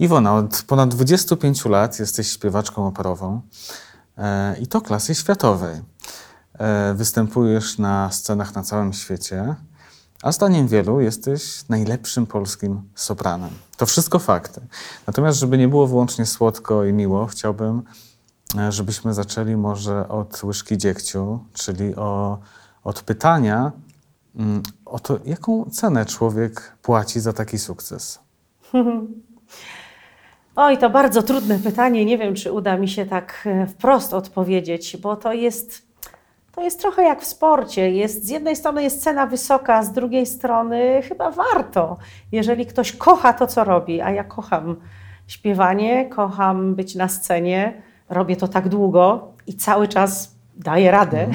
Iwona, od ponad 25 lat jesteś śpiewaczką operową e, i to klasy światowej. E, występujesz na scenach na całym świecie, a zdaniem wielu jesteś najlepszym polskim sopranem. To wszystko fakty. Natomiast, żeby nie było wyłącznie słodko i miło, chciałbym, e, żebyśmy zaczęli może od łyżki dziegciu, czyli o, od pytania mm, o to, jaką cenę człowiek płaci za taki sukces. Oj, to bardzo trudne pytanie. Nie wiem, czy uda mi się tak e, wprost odpowiedzieć, bo to jest, to jest trochę jak w sporcie. Jest, z jednej strony jest cena wysoka, z drugiej strony chyba warto, jeżeli ktoś kocha to, co robi. A ja kocham śpiewanie, kocham być na scenie, robię to tak długo i cały czas daję radę.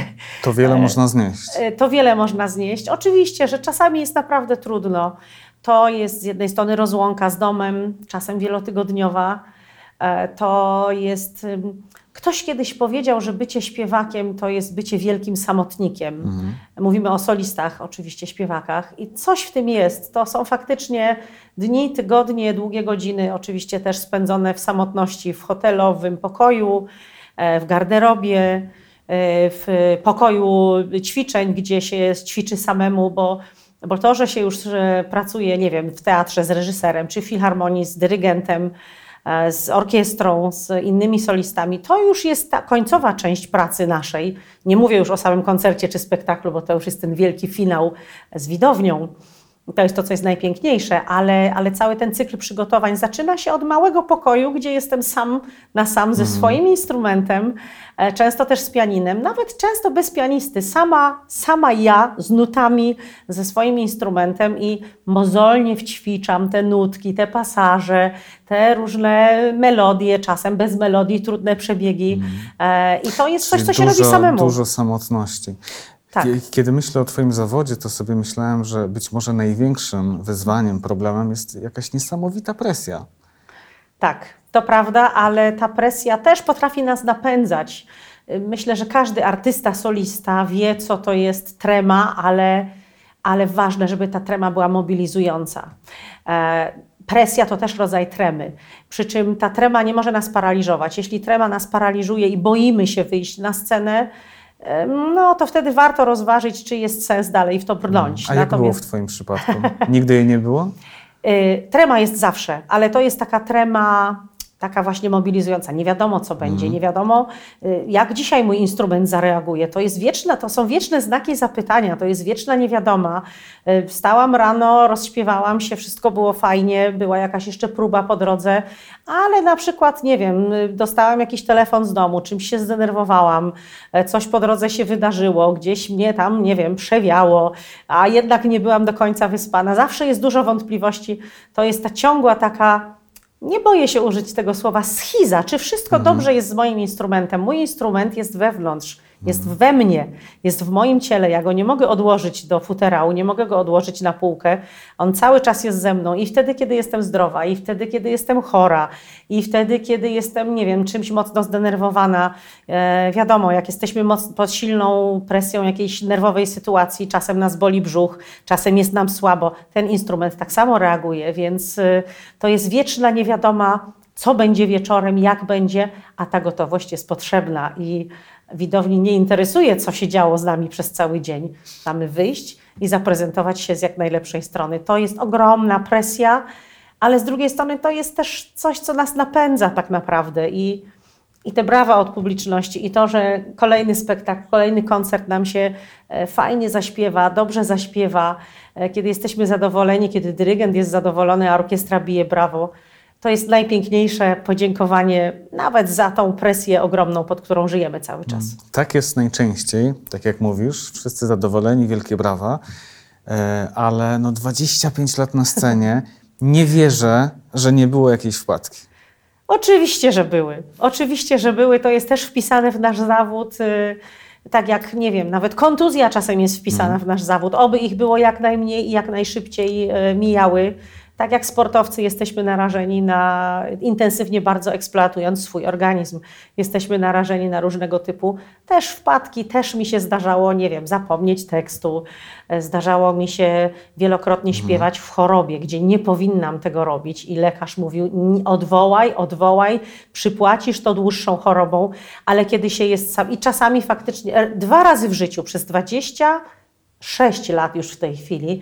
To wiele można znieść. E, To wiele można znieść. Oczywiście, że czasami jest naprawdę trudno. To jest z jednej strony rozłąka z domem, czasem wielotygodniowa. E, To jest. Ktoś kiedyś powiedział, że bycie śpiewakiem to jest bycie wielkim samotnikiem. Mówimy o solistach, oczywiście śpiewakach, i coś w tym jest. To są faktycznie dni, tygodnie, długie godziny, oczywiście też spędzone w samotności, w hotelowym pokoju, e, w garderobie e, w pokoju ćwiczeń, gdzie się ćwiczy samemu, bo, bo to, że się już e, pracuje, nie wiem, w teatrze z reżyserem, czy w filharmonii z dyrygentem, e, z orkiestrą, z innymi solistami, to już jest ta końcowa część pracy naszej. Nie mówię już o samym koncercie czy spektaklu, bo to już jest ten wielki finał z widownią. To jest to, co jest najpiękniejsze, ale, ale cały ten cykl przygotowań zaczyna się od małego pokoju, gdzie jestem sam na sam ze swoim instrumentem, e, często też z pianinem, nawet często bez pianisty, sama, sama ja z nutami, ze swoim instrumentem i mozolnie wćwiczam te nutki, te pasaże, te różne melodie, czasem bez melodii, trudne przebiegi. E, I to jest coś, Czyli co się dużo, robi samemu. Dużo samotności. Tak. Kie- Kiedy myślę o Twoim zawodzie, to sobie myślałem, że być może największym wyzwaniem, problemem jest jakaś niesamowita presja. Tak, to prawda, ale ta presja też potrafi nas napędzać. Myślę, że każdy artysta, solista wie, co to jest trema, ale, ale ważne, żeby ta trema była mobilizująca. E, presja to też rodzaj tremy, przy czym ta trema nie może nas paraliżować. Jeśli trema nas paraliżuje i boimy się wyjść na scenę, no to wtedy warto rozważyć, czy jest sens dalej w to brnąć. A jak było w Twoim przypadku? Nigdy jej nie było? Y, Trema jest zawsze, ale to jest taka trema, taka właśnie mobilizująca. Nie wiadomo, co będzie, nie wiadomo, y, jak dzisiaj mój instrument zareaguje. To jest wieczne, to są wieczne znaki zapytania, to jest wieczna niewiadoma. Y, Wstałam rano, rozśpiewałam się, wszystko było fajnie, była jakaś jeszcze próba po drodze, ale na przykład, nie wiem, y, dostałam jakiś telefon z domu, czymś się zdenerwowałam, coś po drodze się wydarzyło, gdzieś mnie tam, nie wiem, przewiało, a jednak nie byłam do końca wyspana. Zawsze jest dużo wątpliwości. To jest ta ciągła taka nie boję się użyć tego słowa schiza. Czy wszystko dobrze jest z moim instrumentem? Mój instrument jest wewnątrz, jest we mnie, jest w moim ciele. Ja go nie mogę odłożyć do futerału, nie mogę go odłożyć na półkę. On cały czas jest ze mną i wtedy, kiedy jestem zdrowa, i wtedy, kiedy jestem chora, i wtedy, kiedy jestem, nie wiem, czymś mocno zdenerwowana. E, wiadomo, jak jesteśmy moc, pod silną presją jakiejś nerwowej sytuacji, czasem nas boli brzuch, czasem jest nam słabo. Ten instrument tak samo reaguje, więc y, to jest wieczna niewiadoma, co będzie wieczorem, jak będzie, a ta gotowość jest potrzebna i widowni nie interesuje, co się działo z nami przez cały dzień. Mamy wyjść i zaprezentować się z jak najlepszej strony. To jest ogromna presja, ale z drugiej strony to jest też coś, co nas napędza tak naprawdę i i te brawa od publiczności, i to, że kolejny spektakl, kolejny koncert nam się e, fajnie zaśpiewa, dobrze zaśpiewa, e, kiedy jesteśmy zadowoleni, kiedy dyrygent jest zadowolony, a orkiestra bije brawo, to jest najpiękniejsze podziękowanie nawet za tą presję ogromną, pod którą żyjemy cały czas. Tak jest najczęściej, tak jak mówisz, wszyscy zadowoleni, wielkie brawa, e, ale no 25 lat na scenie, nie wierzę, że nie było jakiejś wpadki. Oczywiście, że były. Oczywiście, że były. To jest też wpisane w nasz zawód. y, Tak jak, nie wiem, nawet kontuzja czasem jest wpisana w nasz zawód. Oby ich było jak najmniej i jak najszybciej y, mijały. Tak jak sportowcy jesteśmy narażeni na, intensywnie bardzo eksploatując swój organizm, jesteśmy narażeni na różnego typu też wpadki, też mi się zdarzało, nie wiem, zapomnieć tekstu, e, zdarzało mi się wielokrotnie Mhm. śpiewać w chorobie, gdzie nie powinnam tego robić i lekarz mówił "N- odwołaj, odwołaj, przypłacisz to dłuższą chorobą, ale kiedy się jest sam i czasami faktycznie e, dwa razy w życiu przez 26 lat już w tej chwili,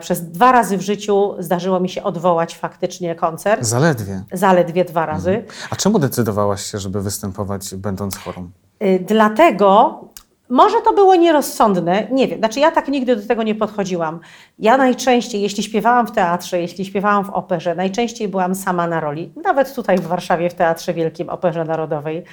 przez dwa razy w życiu zdarzyło mi się odwołać faktycznie koncert, Zaledwie. zaledwie dwa razy. A czemu decydowałaś się, żeby występować będąc chorą? Y, Dlatego może to było nierozsądne, nie wiem. Znaczy, ja tak nigdy do tego nie podchodziłam. Ja najczęściej, jeśli śpiewałam w teatrze, jeśli śpiewałam w operze, najczęściej byłam sama na roli. Nawet tutaj w Warszawie, w Teatrze Wielkim Operze Narodowej.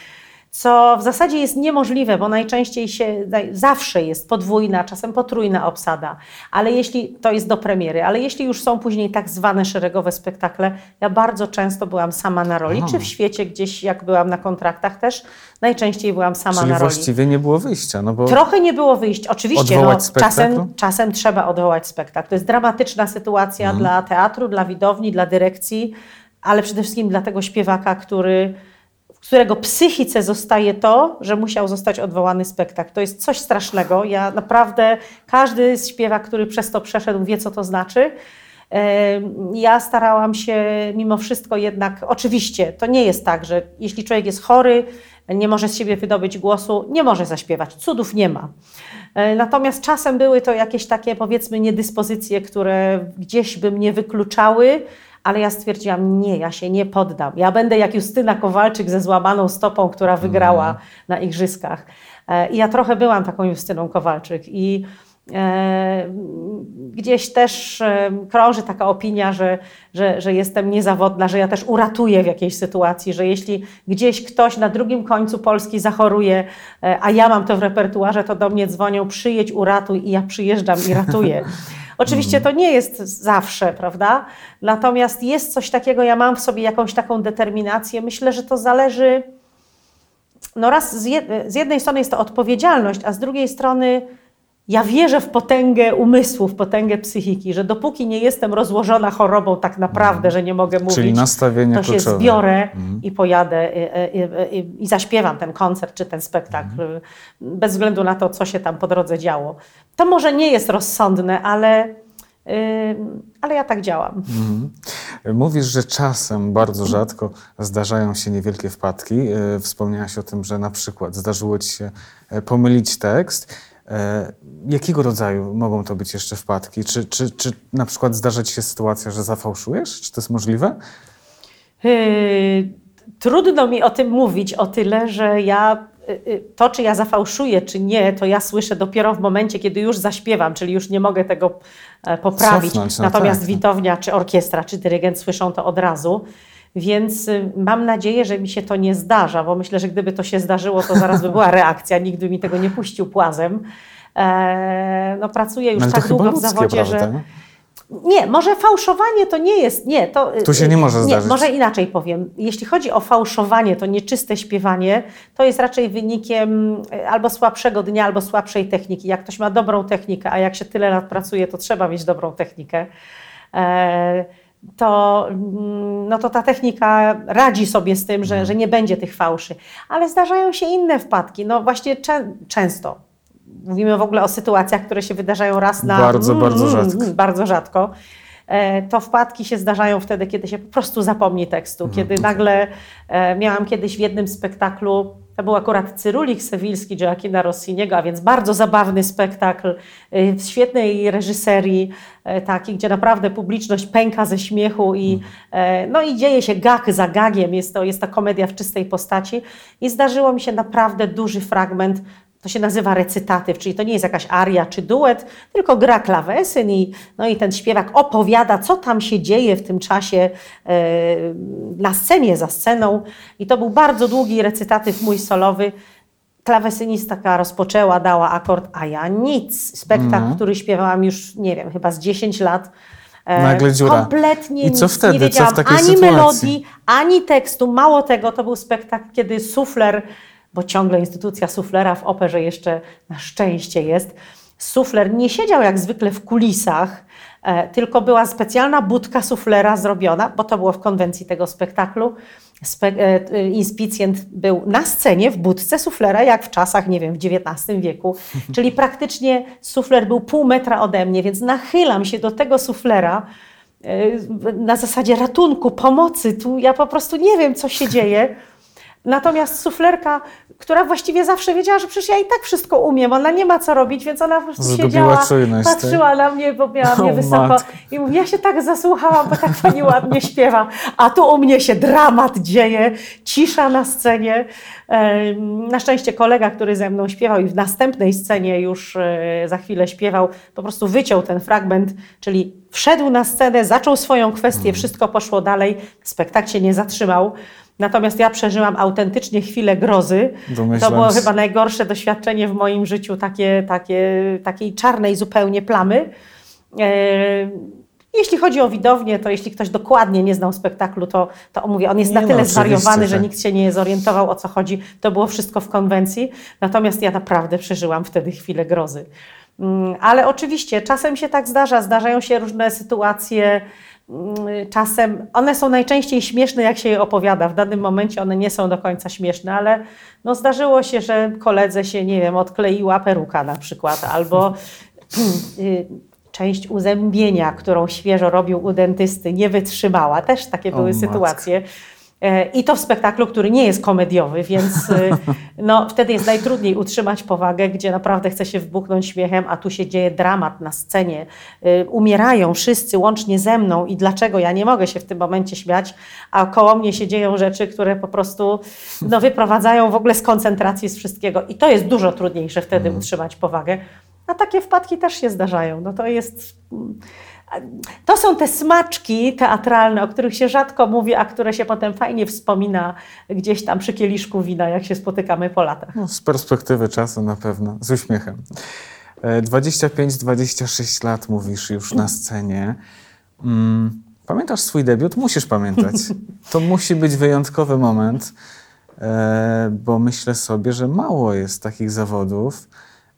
Co w zasadzie jest niemożliwe, bo najczęściej się, zawsze jest podwójna, czasem potrójna obsada, ale jeśli to jest do premiery, ale jeśli już są później tak zwane szeregowe spektakle, ja bardzo często byłam sama na roli, Aha. czy w świecie gdzieś, jak byłam na kontraktach też, najczęściej byłam sama Czyli na roli. właściwie nie było wyjścia, no bo Trochę nie było wyjść. Oczywiście, no, czasem, czasem trzeba odwołać spektakl. To jest dramatyczna sytuacja Mhm. dla teatru, dla widowni, dla dyrekcji, ale przede wszystkim dla tego śpiewaka, który, w którego psychice zostaje to, że musiał zostać odwołany spektakl. To jest coś strasznego. Ja naprawdę, każdy śpiewak, który przez to przeszedł, wie, co to znaczy. Ja starałam się mimo wszystko jednak, oczywiście, to nie jest tak, że jeśli człowiek jest chory, nie może z siebie wydobyć głosu, nie może zaśpiewać. Cudów nie ma. E, Natomiast czasem były to jakieś takie, powiedzmy, niedyspozycje, które gdzieś by mnie wykluczały, ale ja stwierdziłam, nie, ja się nie poddam. Ja będę jak Justyna Kowalczyk ze złamaną stopą, która wygrała na igrzyskach. E, I ja trochę byłam taką Justyną Kowalczyk i e, gdzieś też e, krąży taka opinia, że, że, że jestem niezawodna, że ja też uratuję w jakiejś sytuacji, że jeśli gdzieś ktoś na drugim końcu Polski zachoruje, e, a ja mam to w repertuarze, to do mnie dzwonią, przyjedź, uratuj i ja przyjeżdżam i ratuję. Oczywiście to nie jest zawsze, prawda? Natomiast jest coś takiego, ja mam w sobie jakąś taką determinację. Myślę, że to zależy. No raz z, jed, z jednej strony jest to odpowiedzialność, a z drugiej strony ja wierzę w potęgę umysłu, w potęgę psychiki, że dopóki nie jestem rozłożona chorobą tak naprawdę, że nie mogę mówić, czyli nastawienie to się kluczowe. zbiorę i pojadę i, i, i, i zaśpiewam ten koncert czy ten spektakl, bez względu na to, co się tam po drodze działo. To może nie jest rozsądne, ale, yy, ale ja tak działam. Mhm. Mówisz, że czasem, bardzo rzadko zdarzają się niewielkie wpadki. Wspomniałaś o tym, że na przykład zdarzyło ci się e, pomylić tekst. E, Jakiego rodzaju mogą to być jeszcze wpadki? Czy, czy, czy na przykład zdarza ci się sytuacja, że zafałszujesz? Czy to jest możliwe? Yy, Trudno mi o tym mówić, o tyle, że ja y, to, czy ja zafałszuję, czy nie, to ja słyszę dopiero w momencie, kiedy już zaśpiewam, czyli już nie mogę tego e, poprawić. Cofnąć, no Natomiast tak. widownia, czy orkiestra, czy dyrygent słyszą to od razu. Więc y, mam nadzieję, że mi się to nie zdarza, bo myślę, że gdyby to się zdarzyło, to zaraz by była reakcja, nikt by mi tego nie puścił płazem. E, no, pracuję już No, tak długo w zawodzie, że. prawda? Nie, może fałszowanie to nie jest, nie. To, Tu się nie może Nie, zdarzyć. może inaczej powiem. Jeśli chodzi o fałszowanie, to nieczyste śpiewanie, to jest raczej wynikiem e, albo słabszego dnia, albo słabszej techniki. Jak ktoś ma dobrą technikę, a jak się tyle lat pracuje, to trzeba mieć dobrą technikę. E, to, mm, no to ta technika radzi sobie z tym, że, że nie będzie tych fałszy. Ale zdarzają się inne wpadki. No właśnie czę, często. Mówimy w ogóle o sytuacjach, które się wydarzają raz na... Bardzo, bardzo rzadko. Bardzo rzadko. E, To wpadki się zdarzają wtedy, kiedy się po prostu zapomni tekstu. Kiedy nagle e, miałam kiedyś w jednym spektaklu, to był akurat Cyrulik Sewilski Gioacchina Rossiniego, a więc bardzo zabawny spektakl e, w świetnej reżyserii, e, taki, gdzie naprawdę publiczność pęka ze śmiechu i, e, no i dzieje się gag za gagiem. Jest to, jest to komedia w czystej postaci. I zdarzyło mi się naprawdę duży fragment to się nazywa recytatyw, czyli to nie jest jakaś aria czy duet, tylko gra klawesyn i, no i ten śpiewak opowiada, co tam się dzieje w tym czasie e, na scenie, za sceną. I to był bardzo długi recytatyw mój solowy. Klawesynistka rozpoczęła, dała akord, a ja nic. Spektakl, Mhm. który śpiewałam już, nie wiem, chyba z 10 lat. E, Nagle dziura. Kompletnie I co nic wtedy? nie Co w wiedziałam, takiej ani sytuacji? melodii, ani tekstu. Mało tego, to był spektakl, kiedy sufler, bo ciągle instytucja suflera w operze jeszcze na szczęście jest, sufler nie siedział jak zwykle w kulisach, E, tylko była specjalna budka suflera zrobiona, bo to było w konwencji tego spektaklu. Spe e, inspicjent był na scenie w budce suflera, jak w czasach, nie wiem, w XIX wieku. Czyli praktycznie sufler był pół metra ode mnie, więc nachylam się do tego suflera e, na zasadzie ratunku, pomocy. Tu ja po prostu nie wiem, co się dzieje. Natomiast suflerka, która właściwie zawsze wiedziała, że przecież ja i tak wszystko umiem, ona nie ma co robić, więc ona po prostu Zgubiła siedziała, czujność, tak? patrzyła na mnie, bo miała mnie O, wysoko matko. i mówi, ja się tak zasłuchałam, bo tak pani ładnie śpiewa, a tu u mnie się dramat dzieje, cisza na scenie. Na szczęście kolega, który ze mną śpiewał i w następnej scenie już e, za chwilę śpiewał, po prostu wyciął ten fragment, czyli wszedł na scenę, zaczął swoją kwestię, wszystko poszło dalej, spektakl się nie zatrzymał. Natomiast ja przeżyłam autentycznie chwilę grozy. Domyślam To było chyba najgorsze doświadczenie w moim życiu, takie, takie, takiej czarnej zupełnie plamy. E, Jeśli chodzi o widownię, to jeśli ktoś dokładnie nie znał spektaklu, to, to mówię, on jest Nie na no, tyle oczywiście, zwariowany, że nikt się nie zorientował o co chodzi. To było wszystko w konwencji. Natomiast ja naprawdę przeżyłam wtedy chwilę grozy. Mm, Ale oczywiście czasem się tak zdarza, zdarzają się różne sytuacje. Mm, Czasem one są najczęściej śmieszne, jak się je opowiada. W danym momencie one nie są do końca śmieszne, ale no zdarzyło się, że koledze się, nie wiem, odkleiła peruka na przykład, albo y, część uzębienia, którą świeżo robił u dentysty, nie wytrzymała. Też takie O były matko. sytuacje. E, I to w spektaklu, który nie jest komediowy, więc y, no, wtedy jest najtrudniej utrzymać powagę, gdzie naprawdę chce się wbuchnąć śmiechem, a tu się dzieje dramat na scenie. Y, Umierają wszyscy łącznie ze mną i dlaczego ja nie mogę się w tym momencie śmiać, a koło mnie się dzieją rzeczy, które po prostu no, wyprowadzają w ogóle z koncentracji z wszystkiego. I to jest dużo trudniejsze wtedy utrzymać powagę. A takie wpadki też się zdarzają. No to jest. To są te smaczki teatralne, o których się rzadko mówi, a które się potem fajnie wspomina gdzieś tam przy kieliszku wina, jak się spotykamy po latach. No, z perspektywy czasu na pewno, z uśmiechem. E, 25-26 lat mówisz już na scenie. Mm, Pamiętasz swój debiut? Musisz pamiętać. To musi być wyjątkowy moment, e, bo myślę sobie, że mało jest takich zawodów,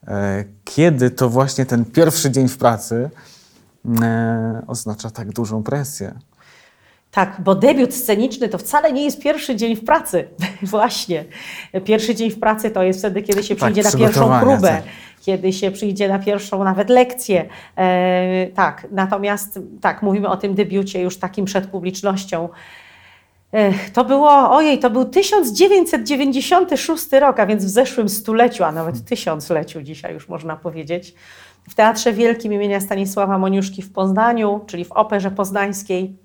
e, kiedy to właśnie ten pierwszy dzień w pracy e, oznacza tak dużą presję. Tak, bo debiut sceniczny to wcale nie jest pierwszy dzień w pracy. Właśnie. Pierwszy dzień w pracy to jest wtedy, kiedy się Tak, przyjdzie na pierwszą próbę, tak. kiedy się przyjdzie na pierwszą nawet lekcję. E, tak, natomiast tak, mówimy o tym debiucie już takim przed publicznością. Ech, To było, ojej, to był 1996 rok, a więc w zeszłym stuleciu, a nawet tysiącleciu dzisiaj już można powiedzieć. W Teatrze Wielkim imienia Stanisława Moniuszki w Poznaniu, czyli w Operze Poznańskiej.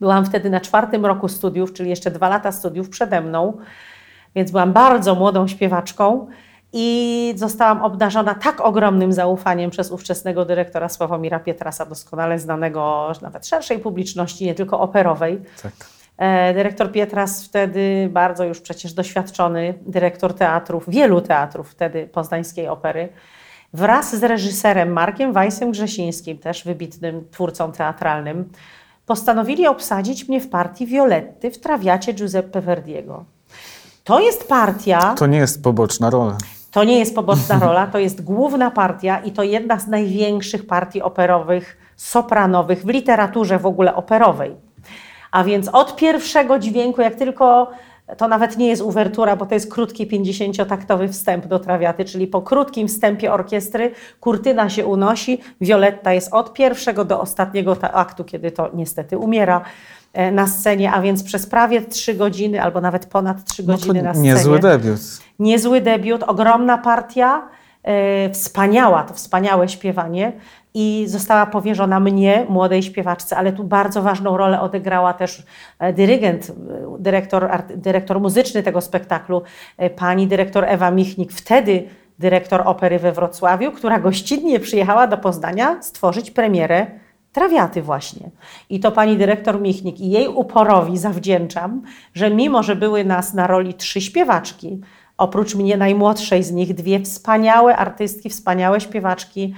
Byłam wtedy na czwartym roku studiów, czyli jeszcze dwa lata studiów przede mną, więc byłam bardzo młodą śpiewaczką i zostałam obdarzona tak ogromnym zaufaniem przez ówczesnego dyrektora Sławomira Pietrasa, doskonale znanego nawet szerszej publiczności, nie tylko operowej. Tak. E, Dyrektor Pietras wtedy bardzo już przecież doświadczony dyrektor teatrów, wielu teatrów wtedy poznańskiej opery, wraz z reżyserem Markiem Weissem Grzesińskim, też wybitnym twórcą teatralnym, postanowili obsadzić mnie w partii Violetty w trawiacie Giuseppe Verdiego. To jest partia, To nie jest poboczna rola. to nie jest poboczna rola, to jest główna partia i to jedna z największych partii operowych, sopranowych w literaturze w ogóle operowej. A więc od pierwszego dźwięku, jak tylko to nawet nie jest uwertura, bo to jest krótki 50-taktowy wstęp do trawiaty, czyli po krótkim wstępie orkiestry kurtyna się unosi, Violetta jest od pierwszego do ostatniego ta- aktu, kiedy to niestety umiera e, na scenie, a więc przez prawie trzy godziny albo nawet ponad trzy No godziny na scenie. niezły debiut. Niezły debiut, ogromna partia, e, wspaniała, to wspaniałe śpiewanie i została powierzona mnie, młodej śpiewaczce, ale tu bardzo ważną rolę odegrała też e, dyrygent, e, dyrektor, dyrektor muzyczny tego spektaklu, e, pani dyrektor Ewa Michnik, wtedy dyrektor opery we Wrocławiu, która gościnnie przyjechała do Poznania stworzyć premierę Trawiaty właśnie. I to pani dyrektor Michnik i jej uporowi zawdzięczam, że mimo, że były nas na roli trzy śpiewaczki, oprócz mnie najmłodszej z nich dwie wspaniałe artystki, wspaniałe śpiewaczki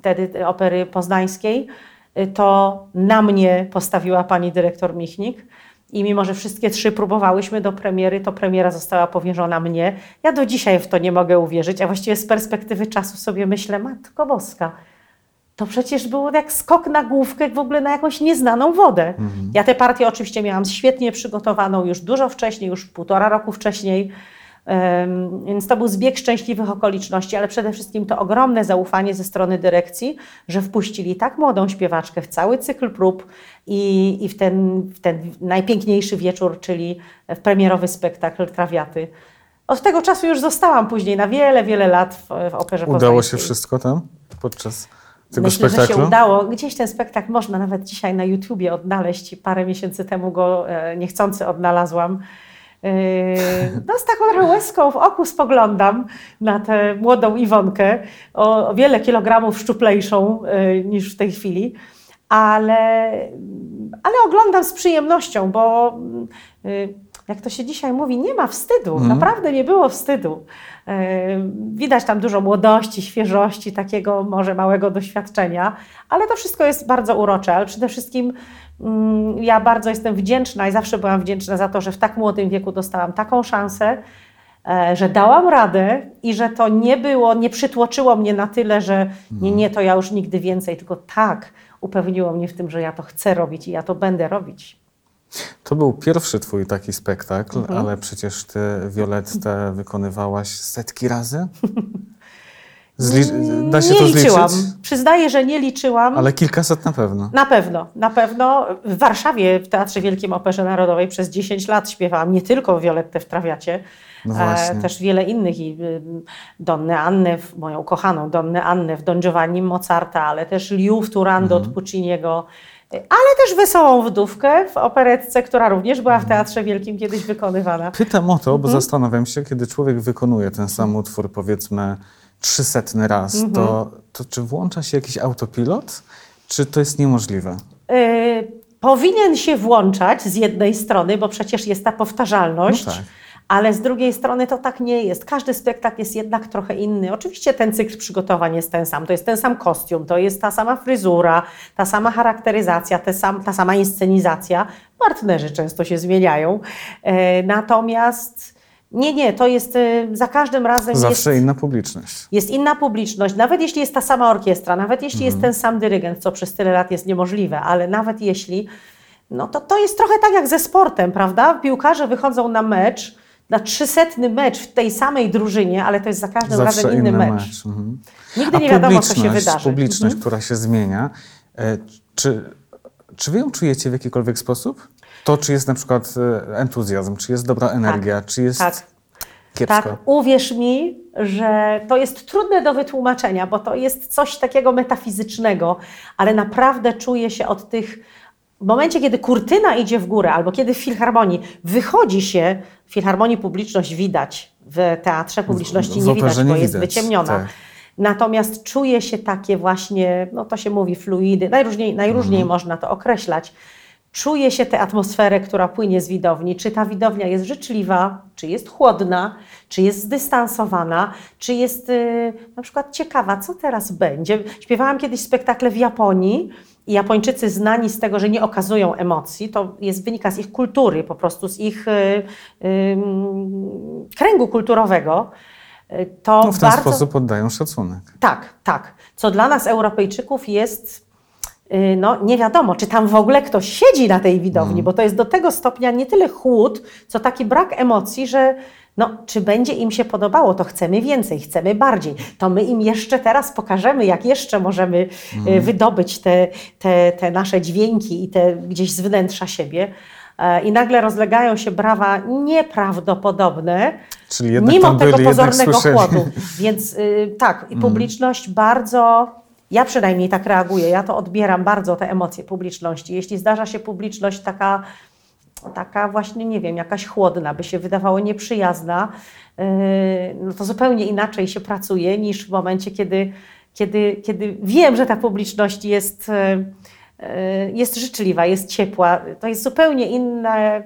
wtedy opery poznańskiej, e, to na mnie postawiła pani dyrektor Michnik. I mimo, że wszystkie trzy próbowałyśmy do premiery, to premiera została powierzona mnie. Ja do dzisiaj w to nie mogę uwierzyć, a właściwie z perspektywy czasu sobie myślę, Matko Boska, to przecież było jak skok na główkę w ogóle na jakąś nieznaną wodę. Mhm. Ja tę partię oczywiście miałam świetnie przygotowaną już dużo wcześniej, już półtora roku wcześniej. Więc to był zbieg szczęśliwych okoliczności, ale przede wszystkim to ogromne zaufanie ze strony dyrekcji, że wpuścili tak młodą śpiewaczkę w cały cykl prób i, i w, ten, w ten najpiękniejszy wieczór, czyli w premierowy spektakl Trawiaty. Od tego czasu już zostałam później na wiele, wiele lat w, w operze Udało się poznańskiej. wszystko tam podczas tego Myślę, spektaklu? że się udało. Gdzieś ten spektakl można nawet dzisiaj na YouTubie odnaleźć. Parę miesięcy temu go e, niechcący odnalazłam. E, No z taką trochę łezką w oku spoglądam na tę młodą Iwonkę, o, wiele kilogramów szczuplejszą e, niż w tej chwili, ale, ale oglądam z przyjemnością, bo mm, y, jak to się dzisiaj mówi, nie ma wstydu. Mhm. Naprawdę nie było wstydu. Widać tam dużo młodości, świeżości, takiego może małego doświadczenia, ale to wszystko jest bardzo urocze. Ale przede wszystkim ja bardzo jestem wdzięczna i zawsze byłam wdzięczna za to, że w tak młodym wieku dostałam taką szansę, e, że dałam radę i że to nie było, nie przytłoczyło mnie na tyle, że nie, nie, to ja już nigdy więcej, tylko tak upewniło mnie w tym, że ja to chcę robić i ja to będę robić. To był pierwszy twój taki spektakl, Mhm. ale przecież ty Violettę wykonywałaś setki razy? Zli- da się nie to liczyłam. zliczyć? Przyznaję, że nie liczyłam. Ale kilkaset na pewno. Na pewno, na pewno. W Warszawie, w Teatrze Wielkim Operze Narodowej przez 10 lat śpiewałam nie tylko Violettę w Trawiacie, No e, też wiele innych i y, Donnę Annę, moją ukochaną Donnę Annę w Don Giovanni Mozarta, ale też Liu Turandot Mhm. Pucciniego, y, ale też Wesołą Wdówkę w operetce, która również była Mhm. w Teatrze Wielkim kiedyś wykonywana. Pytam o to, bo Mhm. zastanawiam się, kiedy człowiek wykonuje ten sam utwór, powiedzmy, trzysetny raz, Mhm. to, to czy włącza się jakiś autopilot, czy to jest niemożliwe? Y, powinien się włączać z jednej strony, bo przecież jest ta powtarzalność. No tak. Ale z drugiej strony to tak nie jest. Każdy spektakl jest jednak trochę inny. Oczywiście ten cykl przygotowań jest ten sam. To jest ten sam kostium, to jest ta sama fryzura, ta sama charakteryzacja, ta sama inscenizacja. Partnerzy często się zmieniają. E, natomiast nie, nie, to jest e, za każdym razem jest Zawsze inna publiczność. jest inna publiczność, nawet jeśli jest ta sama orkiestra, nawet jeśli jest ten sam dyrygent, co przez tyle lat jest niemożliwe, ale nawet jeśli, no to to jest trochę tak jak ze sportem, prawda? Piłkarze wychodzą na mecz, na trzysetny mecz w tej samej drużynie, ale to jest za każdym Zawsze razem inny mecz. mecz. Mhm. Nigdy A nie wiadomo, co się wydarzy. Publiczność, Mhm. która się zmienia, e, czy, czy wy ją czujecie w jakikolwiek sposób? To, czy jest na przykład e, entuzjazm, czy jest dobra energia, czy jest Tak. kiepsko? Tak, uwierz mi, że to jest trudne do wytłumaczenia, bo to jest coś takiego metafizycznego, ale naprawdę czuję się od tych. W momencie, kiedy kurtyna idzie w górę, albo kiedy w filharmonii wychodzi się, w filharmonii publiczność widać, w teatrze publiczności nie widać, bo jest wyciemniona. tak. Natomiast czuję się takie właśnie, no to się mówi fluidy, najróżniej, najróżniej Mhm. można to określać. Czuję się tę atmosferę, która płynie z widowni. Czy ta widownia jest życzliwa, czy jest chłodna, czy jest zdystansowana, czy jest y, na przykład ciekawa, co teraz będzie. Śpiewałam kiedyś spektakle w Japonii i Japończycy znani z tego, że nie okazują emocji, to jest, wynika z ich kultury, po prostu z ich y, y, kręgu kulturowego. Y, To No, w ten bardzo... sposób oddają szacunek. Tak, tak. Co dla nas, Europejczyków, jest. Y, No, nie wiadomo, czy tam w ogóle ktoś siedzi na tej widowni, bo to jest do tego stopnia nie tyle chłód, co taki brak emocji, że no, czy będzie im się podobało, to chcemy więcej, chcemy bardziej. To my im jeszcze teraz pokażemy, jak jeszcze możemy y, wydobyć te, te, te nasze dźwięki i te gdzieś z wnętrza siebie. E, I nagle rozlegają się brawa nieprawdopodobne, mimo tego byli, pozornego chłodu. Więc y, tak, i publiczność bardzo, ja przynajmniej tak reaguję, ja to odbieram bardzo, te emocje publiczności. Jeśli zdarza się publiczność taka, taka właśnie, nie wiem, jakaś chłodna, by się wydawało nieprzyjazna, y, no to zupełnie inaczej się pracuje niż w momencie, kiedy, kiedy, kiedy wiem, że ta publiczność jest, y, y, jest życzliwa, jest ciepła. To jest zupełnie inne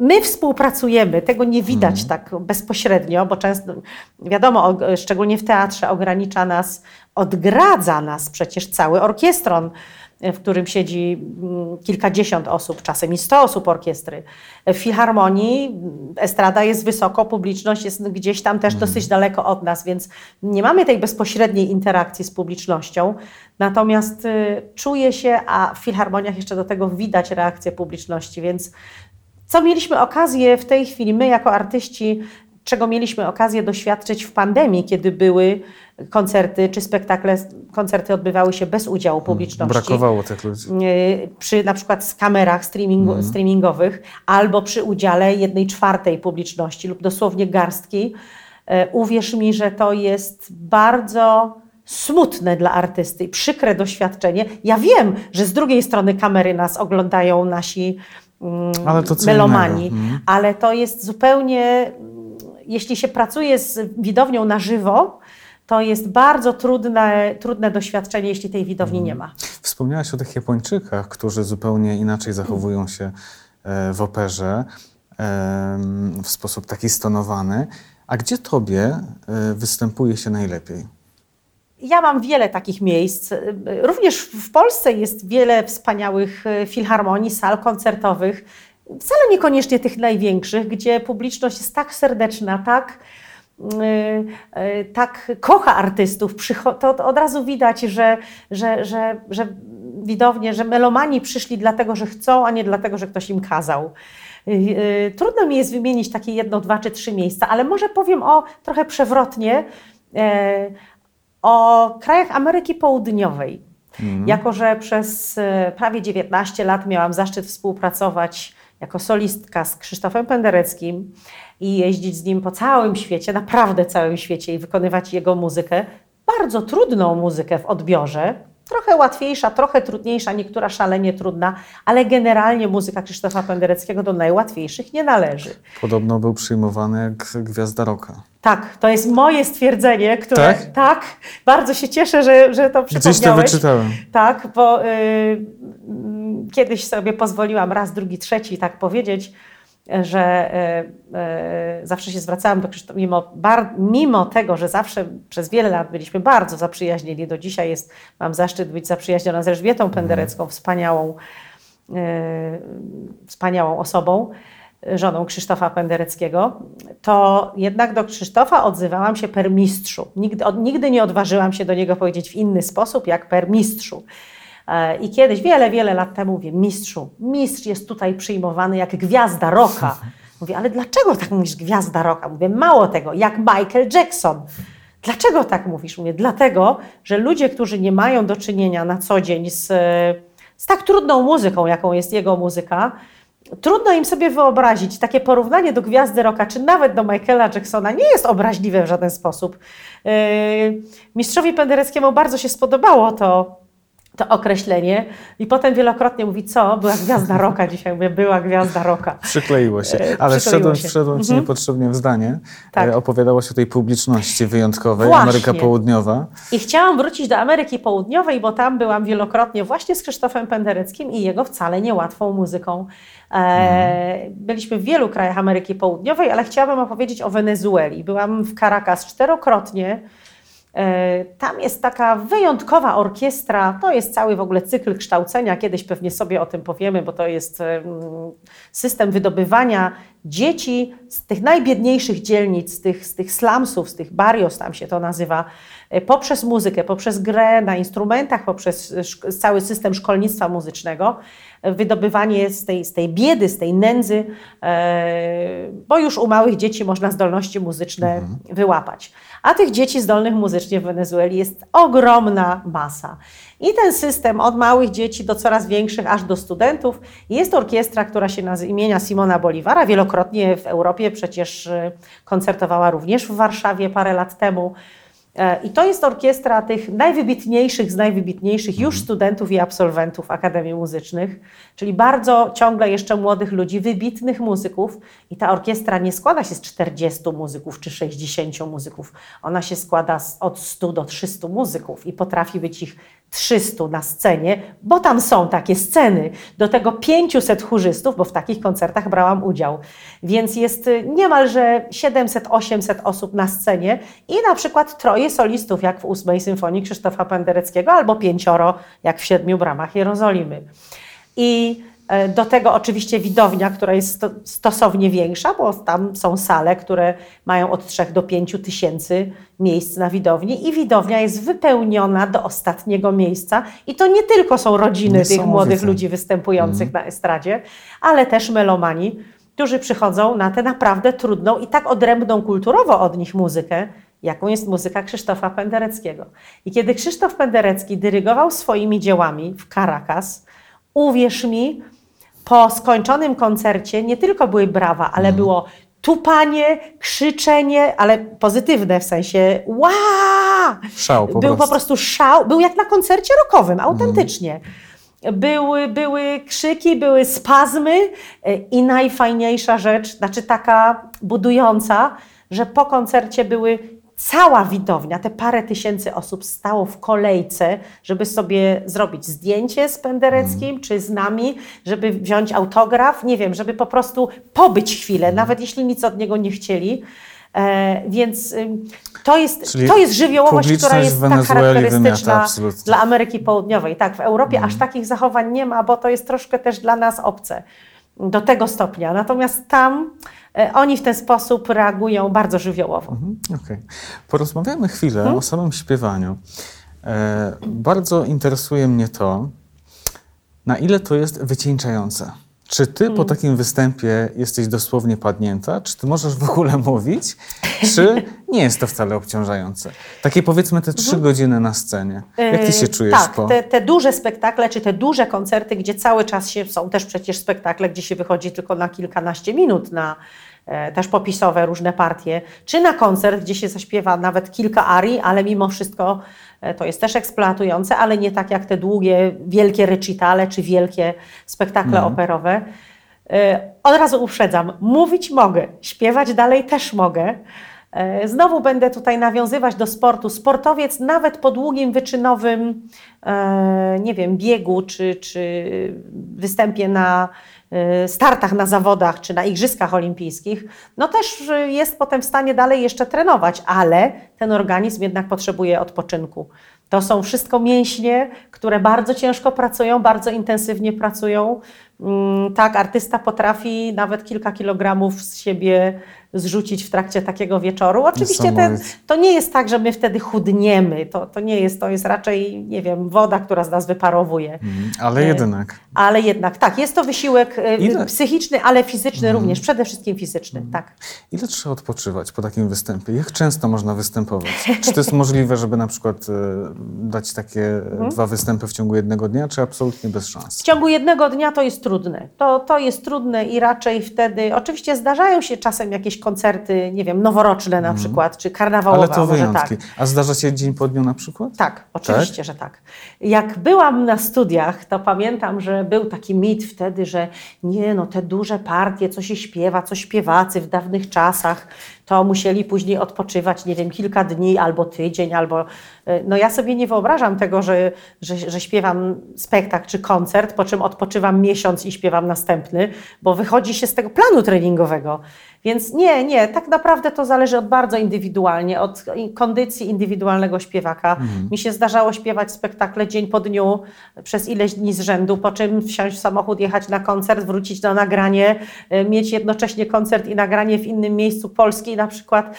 My współpracujemy, tego nie widać tak bezpośrednio, bo często, wiadomo, szczególnie w teatrze, ogranicza nas, odgradza nas przecież cały orkiestron w którym siedzi mm, kilkadziesiąt osób, czasem i sto osób orkiestry. W filharmonii mm, estrada jest wysoko, publiczność jest gdzieś tam też dosyć daleko od nas, więc nie mamy tej bezpośredniej interakcji z publicznością. Natomiast y, czuje się, a w filharmoniach jeszcze do tego widać reakcję publiczności, więc co mieliśmy okazję w tej chwili, my jako artyści, czego mieliśmy okazję doświadczyć w pandemii, kiedy były koncerty czy spektakle, koncerty odbywały się bez udziału publiczności. Brakowało tych ludzi. Y, Przy na przykład kamerach streamingu, streamingowych albo przy udziale jednej czwartej publiczności lub dosłownie garstki. Y, Uwierz mi, że to jest bardzo smutne dla artysty, przykre doświadczenie. Ja wiem, że z drugiej strony kamery nas oglądają nasi mm, Ale to co melomani, innego. Mhm. ale to jest zupełnie, mm, jeśli się pracuje z widownią na żywo, to jest bardzo trudne, trudne doświadczenie, jeśli tej widowni nie ma. Wspomniałaś o tych Japończykach, którzy zupełnie inaczej zachowują się e, w operze em, w sposób taki stonowany. A gdzie tobie e, występuje się najlepiej? Ja mam wiele takich miejsc. Również w Polsce jest wiele wspaniałych e, filharmonii, sal koncertowych, wcale niekoniecznie tych największych, gdzie publiczność jest tak serdeczna, tak, e, e, tak kocha artystów. To od razu widać, że, że, że, że widownie, że melomani przyszli dlatego, że chcą, a nie dlatego, że ktoś im kazał. Trudno mi jest wymienić takie jedno, dwa czy trzy miejsca, ale może powiem o trochę przewrotnie o krajach Ameryki Południowej. Jako, że przez e, prawie 19 lat miałam zaszczyt współpracować jako solistka z Krzysztofem Pendereckim i jeździć z nim po całym świecie, naprawdę całym świecie i wykonywać jego muzykę, bardzo trudną muzykę w odbiorze, trochę łatwiejsza, trochę trudniejsza, niektóra szalenie trudna, ale generalnie muzyka Krzysztofa Pendereckiego do najłatwiejszych nie należy. Podobno był przyjmowany jak gwiazda roka. Tak, to jest moje stwierdzenie, które. Tak? Tak, bardzo się cieszę, że, że to Gdzieś to przypomniałeś. wyczytałem. Tak, bo y, mm, kiedyś sobie pozwoliłam raz, drugi, trzeci tak powiedzieć, że y, y, zawsze się zwracałam do Krzysztofa, mimo, bar, mimo tego, że zawsze przez wiele lat byliśmy bardzo zaprzyjaźnieni, do dzisiaj jest, mam zaszczyt być zaprzyjaźniona z Elżbietą Penderecką, wspaniałą, y, wspaniałą osobą, żoną Krzysztofa Pendereckiego, to jednak do Krzysztofa odzywałam się per mistrzu. Nigdy, od, nigdy nie odważyłam się do niego powiedzieć w inny sposób jak per mistrzu. E, I kiedyś, wiele, wiele lat temu mówię, mistrzu, mistrz jest tutaj przyjmowany jak gwiazda roka. Mówię, ale dlaczego tak mówisz gwiazda roka? Mówię, mało tego, jak Michael Jackson. Dlaczego tak mówisz? Mówię, dlatego, że ludzie, którzy nie mają do czynienia na co dzień z, z tak trudną muzyką, jaką jest jego muzyka, trudno im sobie wyobrazić takie porównanie do gwiazdy rocka, czy nawet do Michaela Jacksona nie jest obraźliwe w żaden sposób. Yy, mistrzowi Pendereckiemu bardzo się spodobało to, to określenie i potem wielokrotnie mówi, co? Była gwiazda rocka dzisiaj. Mówię, była gwiazda rocka. Przykleiło się. E, Ale przykleiło wszedłem, się. wszedłem ci niepotrzebnie w zdanie. Tak. E, Opowiadałaś o tej publiczności wyjątkowej, Właśnie. Ameryka Południowa. I chciałam wrócić do Ameryki Południowej, bo tam byłam wielokrotnie właśnie z Krzysztofem Pendereckim i jego wcale niełatwą muzyką. E, byliśmy w wielu krajach Ameryki Południowej, ale chciałabym opowiedzieć o Wenezueli. Byłam w Caracas czterokrotnie. E, Tam jest taka wyjątkowa orkiestra, to jest cały w ogóle cykl kształcenia, kiedyś pewnie sobie o tym powiemy, bo to jest em, system wydobywania dzieci z tych najbiedniejszych dzielnic, z tych, z tych slumsów, z tych barrios tam się to nazywa, poprzez muzykę, poprzez grę na instrumentach, poprzez szk- cały system szkolnictwa muzycznego, e, wydobywanie z tej, z tej biedy, z tej nędzy, e, bo już u małych dzieci można zdolności muzyczne wyłapać. A tych dzieci zdolnych muzycznie w Wenezueli jest ogromna masa. I ten system od małych dzieci do coraz większych, aż do studentów. Jest orkiestra, która się nazywa imienia Simona Bolivara, wielokrotnie w Europie przecież koncertowała również w Warszawie parę lat temu. E, I to jest orkiestra tych najwybitniejszych z najwybitniejszych już studentów i absolwentów Akademii Muzycznych, czyli bardzo ciągle jeszcze młodych ludzi, wybitnych muzyków. I ta orkiestra nie składa się z 40 muzyków czy 60 muzyków. Ona się składa z, od 100 do 300 muzyków i potrafi być ich 300 na scenie, bo tam są takie sceny, do tego 500 chórzystów, bo w takich koncertach brałam udział. Więc jest y, niemalże 700-800 osób na scenie i na przykład troje solistów, jak w ósmej symfonii Krzysztofa Pendereckiego, albo pięcioro, jak w siedmiu bramach Jerozolimy. I do tego oczywiście widownia, która jest stosownie większa, bo tam są sale, które mają od 3 do 5 tysięcy miejsc na widowni i widownia jest wypełniona do ostatniego miejsca. I to nie tylko są rodziny tych młodych ludzi występujących mm. na estradzie, ale też melomani, którzy przychodzą na tę naprawdę trudną i tak odrębną kulturowo od nich muzykę, jaką jest muzyka Krzysztofa Pendereckiego. I kiedy Krzysztof Penderecki dyrygował swoimi dziełami w Caracas, uwierz mi, po skończonym koncercie nie tylko były brawa, ale mhm. było tupanie, krzyczenie, ale pozytywne w sensie wow! Szał po Był prostu. po prostu szał, był jak na koncercie rockowym, autentycznie. Mhm. Były, były krzyki, były spazmy e, i najfajniejsza rzecz, znaczy taka budująca, że po koncercie były cała widownia, te parę tysięcy osób stało w kolejce, żeby sobie zrobić zdjęcie z Pendereckim mm. czy z nami, żeby wziąć autograf, nie wiem, żeby po prostu pobyć chwilę, mm. nawet jeśli nic od niego nie chcieli. E, więc y, to jest, to jest żywiołowość, która jest tak charakterystyczna wymiata, dla Ameryki Południowej. Tak, w Europie mm. aż takich zachowań nie ma, bo to jest troszkę też dla nas obce do tego stopnia. Natomiast tam oni w ten sposób reagują bardzo żywiołowo. Mhm, okay. Porozmawiamy chwilę hmm? o samym śpiewaniu. E, bardzo interesuje mnie to, na ile to jest wycieńczające. Czy ty po hmm. takim występie jesteś dosłownie padnięta? Czy ty możesz w ogóle mówić? Czy nie jest to wcale obciążające? Takie powiedzmy te trzy mhm. godziny na scenie. Jak ty się yy, czujesz tak, po... te, te duże spektakle, czy te duże koncerty, gdzie cały czas się, są też przecież spektakle, gdzie się wychodzi tylko na kilkanaście minut na e, też popisowe różne partie, czy na koncert, gdzie się zaśpiewa nawet kilka arii, ale mimo wszystko to jest też eksploatujące, ale nie tak jak te długie, wielkie recitale, czy wielkie spektakle mhm. operowe. E, od razu uprzedzam, mówić mogę, śpiewać dalej też mogę, E, znowu będę tutaj nawiązywać do sportu. Sportowiec nawet po długim wyczynowym, e, nie wiem, biegu czy, czy występie na e, startach na zawodach czy na Igrzyskach Olimpijskich, no też jest potem w stanie dalej jeszcze trenować, ale ten organizm jednak potrzebuje odpoczynku. To są wszystko mięśnie, które bardzo ciężko pracują, bardzo intensywnie pracują. Mm, tak, artysta potrafi nawet kilka kilogramów z siebie zrzucić w trakcie takiego wieczoru. Oczywiście ten, to nie jest tak, że my wtedy chudniemy. To, to nie jest, to jest raczej, nie wiem, woda, która z nas wyparowuje. Mm, ale jednak. Ale jednak, tak. Jest to wysiłek e, Ile? psychiczny, ale fizyczny mm. również. Przede wszystkim fizyczny, mm. tak. Ile trzeba odpoczywać po takim występie? Jak często można występować? Czy to jest możliwe, żeby na przykład e, dać takie mhm. dwa występy w ciągu jednego dnia, czy absolutnie bez szans? W ciągu jednego dnia to jest trudne. To, to jest trudne i raczej wtedy, oczywiście zdarzają się czasem jakieś koncerty, nie wiem, noworoczne na mm. przykład, czy karnawałowe. Ale to wyjątki. Tak. A zdarza się dzień po dniu na przykład? Tak, oczywiście, tak? że tak. Jak byłam na studiach, to pamiętam, że był taki mit wtedy, że nie no, te duże partie, co się śpiewa, co śpiewacy w dawnych czasach, to musieli później odpoczywać, nie wiem, kilka dni albo tydzień, albo. E, no ja sobie nie wyobrażam tego, że, że, że śpiewam spektakl czy koncert, po czym odpoczywam miesiąc i śpiewam następny, bo wychodzi się z tego planu treningowego. Więc nie, nie, tak naprawdę to zależy od bardzo indywidualnie, od kondycji indywidualnego śpiewaka. Mhm. Mi się zdarzało śpiewać spektakle dzień po dniu przez ileś dni z rzędu, po czym wsiąść w samochód, jechać na koncert, wrócić na nagranie, e, mieć jednocześnie koncert i nagranie w innym miejscu Polski na przykład.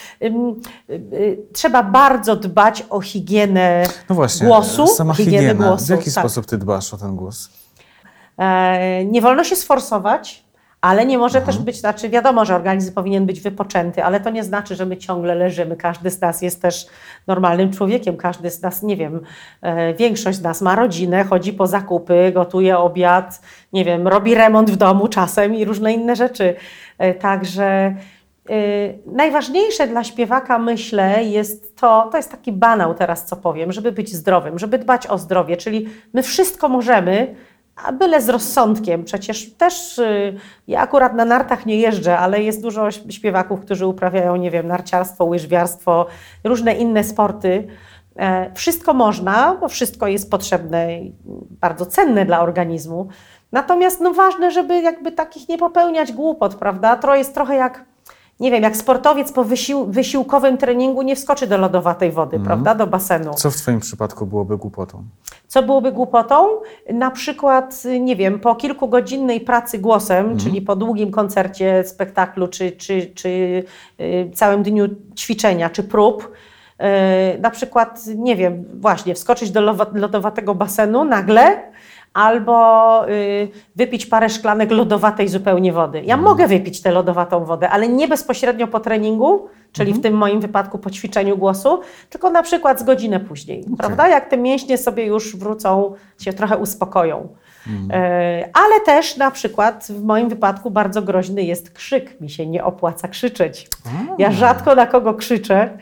Trzeba bardzo dbać o higienę no właśnie, głosu. Sama higiena. Głosu, w jaki tak. sposób ty dbasz o ten głos? E, nie wolno się sforsować ale nie może też być, znaczy wiadomo, że organizm powinien być wypoczęty, ale to nie znaczy, że my ciągle leżymy. Każdy z nas jest też normalnym człowiekiem, każdy z nas, nie wiem, e, większość z nas ma rodzinę, chodzi po zakupy, gotuje obiad, nie wiem, robi remont w domu czasem i różne inne rzeczy. E, także najważniejsze dla śpiewaka, myślę, jest to, to jest taki banał teraz, co powiem, żeby być zdrowym, żeby dbać o zdrowie, czyli my wszystko możemy, a byle z rozsądkiem. Przecież też y, ja akurat na nartach nie jeżdżę, ale jest dużo śpiewaków, którzy uprawiają, nie wiem, narciarstwo, łyżwiarstwo, różne inne sporty. E, wszystko można, bo wszystko jest potrzebne i bardzo cenne dla organizmu. Natomiast no ważne, żeby jakby takich nie popełniać głupot, prawda? To jest trochę jak, nie wiem, jak sportowiec po wysił wysiłkowym treningu nie wskoczy do lodowatej wody, prawda? Do basenu. Co w Twoim przypadku byłoby głupotą? Co byłoby głupotą? Na przykład, nie wiem, po kilkugodzinnej pracy głosem, czyli po długim koncercie, spektaklu, czy, czy, czy y, całym dniu ćwiczenia, czy prób, y, na przykład, nie wiem, właśnie wskoczyć do lodowatego basenu nagle, albo y, wypić parę szklanek lodowatej zupełnie wody. Ja mogę wypić tę lodowatą wodę, ale nie bezpośrednio po treningu, czyli w tym moim wypadku po ćwiczeniu głosu, tylko na przykład z godzinę później, prawda? Jak te mięśnie sobie już wrócą, się trochę uspokoją. E, Ale też na przykład w moim wypadku bardzo groźny jest krzyk. Mi się nie opłaca krzyczeć. Ja rzadko na kogo krzyczę,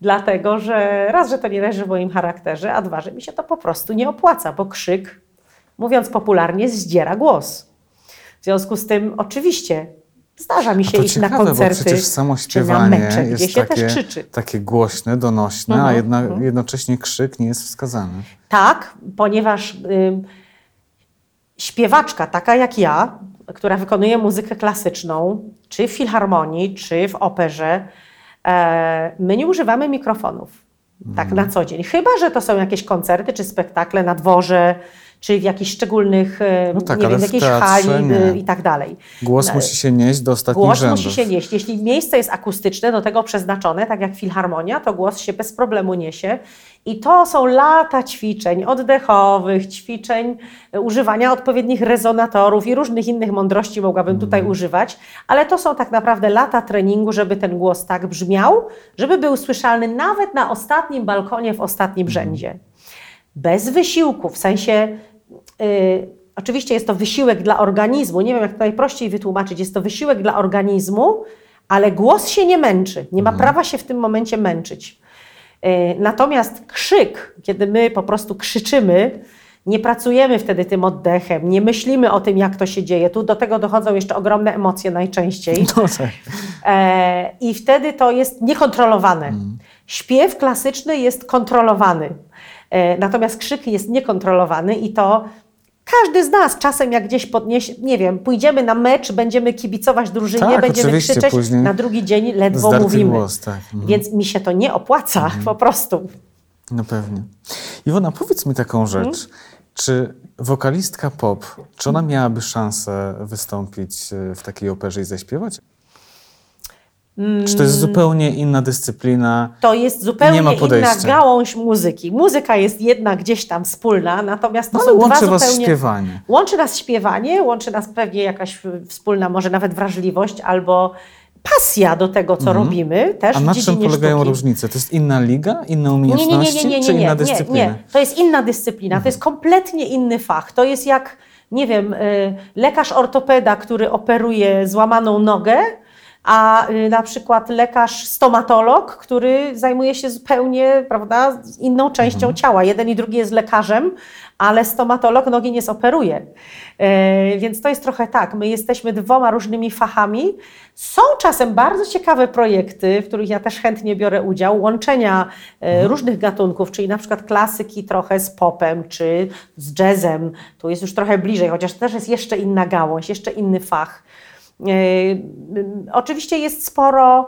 dlatego że raz, że to nie leży w moim charakterze, a dwa, że mi się to po prostu nie opłaca, bo krzyk, mówiąc popularnie, zdziera głos. W związku z tym oczywiście zdarza mi się iść ciekawe, na koncerty bo przecież samo śpiewanie mecze, gdzie jest się takie, też krzyczy. takie głośne, donośne, a Mhm, jedna, jednocześnie krzyk nie jest wskazany. Tak, ponieważ y, śpiewaczka taka jak ja, która wykonuje muzykę klasyczną, czy w filharmonii, czy w operze, e, my nie używamy mikrofonów tak Mhm. na co dzień. Chyba, że to są jakieś koncerty czy spektakle na dworze, czy w jakichś szczególnych, e, No tak, nie wiem, w jakiejś teatrze hali nie. y, i tak dalej. Głos No, musi się nieść do ostatnich Głos rzędów. musi się nieść. Jeśli miejsce jest akustyczne, do tego przeznaczone, tak jak filharmonia, to głos się bez problemu niesie. I to są lata ćwiczeń oddechowych, ćwiczeń e, używania odpowiednich rezonatorów i różnych innych mądrości mogłabym tutaj używać, ale to są tak naprawdę lata treningu, żeby ten głos tak brzmiał, żeby był słyszalny nawet na ostatnim balkonie w ostatnim rzędzie. Bez wysiłku, w sensie y, oczywiście jest to wysiłek dla organizmu, nie wiem jak to najprościej wytłumaczyć, jest to wysiłek dla organizmu, ale głos się nie męczy, nie ma prawa się w tym momencie męczyć. Y, natomiast krzyk, kiedy my po prostu krzyczymy, nie pracujemy wtedy tym oddechem, nie myślimy o tym, jak to się dzieje. Tu do tego dochodzą jeszcze ogromne emocje najczęściej. No tak. E, I wtedy to jest niekontrolowane. Śpiew klasyczny jest kontrolowany, natomiast krzyk jest niekontrolowany i to każdy z nas czasem jak gdzieś podniesie, nie wiem, pójdziemy na mecz, będziemy kibicować drużynie, Tak, będziemy krzyczeć, na drugi dzień ledwo mówimy. głos, tak. Mhm. Więc mi się to nie opłaca, po prostu. No pewnie. Iwona, powiedz mi taką rzecz. Mhm. Czy wokalistka pop, czy ona miałaby szansę wystąpić e, w takiej operze i zaśpiewać? Czy to jest zupełnie inna dyscyplina? To jest Nie zupełnie inna gałąź muzyki. Muzyka jest jedna gdzieś tam wspólna, natomiast to Ale są łączy dwa was zupełnie... śpiewanie. Łączy nas śpiewanie, łączy nas pewnie jakaś wspólna, może nawet wrażliwość albo pasja do tego, co robimy, też Mhm. A na czym polegają sztuki. różnice? To jest inna liga, inne Nie, nie, umiejętności, nie, nie, nie, czy nie, inna nie, dyscyplina? nie, to jest inna dyscyplina, to jest kompletnie inny fach. To jest jak, nie wiem, y, lekarz ortopeda, który operuje złamaną nogę, a y, na przykład lekarz stomatolog, który zajmuje się zupełnie, prawda, inną częścią ciała. Jeden i drugi jest lekarzem, ale stomatolog nogi nie zoperuje. E, Więc to jest trochę tak, my jesteśmy dwoma różnymi fachami. Są czasem bardzo ciekawe projekty, w których ja też chętnie biorę udział, łączenia e, różnych gatunków, czyli na przykład klasyki trochę z popem, czy z jazzem. Tu jest już trochę bliżej, chociaż też jest jeszcze inna gałąź, jeszcze inny fach. E, Oczywiście jest sporo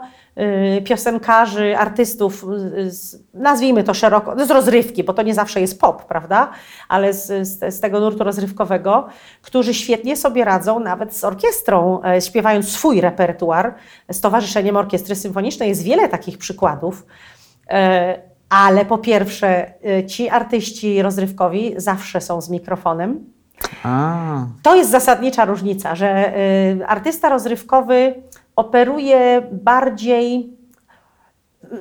y, piosenkarzy, artystów, z, nazwijmy to szeroko, z rozrywki, bo to nie zawsze jest pop, prawda? Ale z, z, z tego nurtu rozrywkowego, którzy świetnie sobie radzą nawet z orkiestrą, e, śpiewając swój repertuar. Z Towarzyszeniem Orkiestry Symfonicznej jest wiele takich przykładów. E, Ale po pierwsze, e, ci artyści rozrywkowi zawsze są z mikrofonem. A, To jest zasadnicza różnica, że y, artysta rozrywkowy operuje bardziej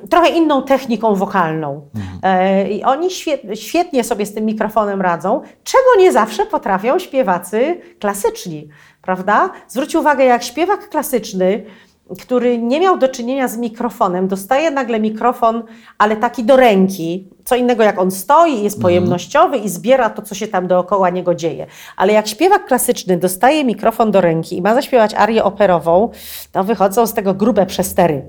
y, trochę inną techniką wokalną. E, I oni świet, świetnie sobie z tym mikrofonem radzą, czego nie zawsze potrafią śpiewacy klasyczni, prawda? Zwróć uwagę, jak śpiewak klasyczny, który nie miał do czynienia z mikrofonem, dostaje nagle mikrofon, ale taki do ręki, co innego jak on stoi, jest pojemnościowy i zbiera to, co się tam dookoła niego dzieje. Ale jak śpiewak klasyczny dostaje mikrofon do ręki i ma zaśpiewać arię operową, to wychodzą z tego grube przestery.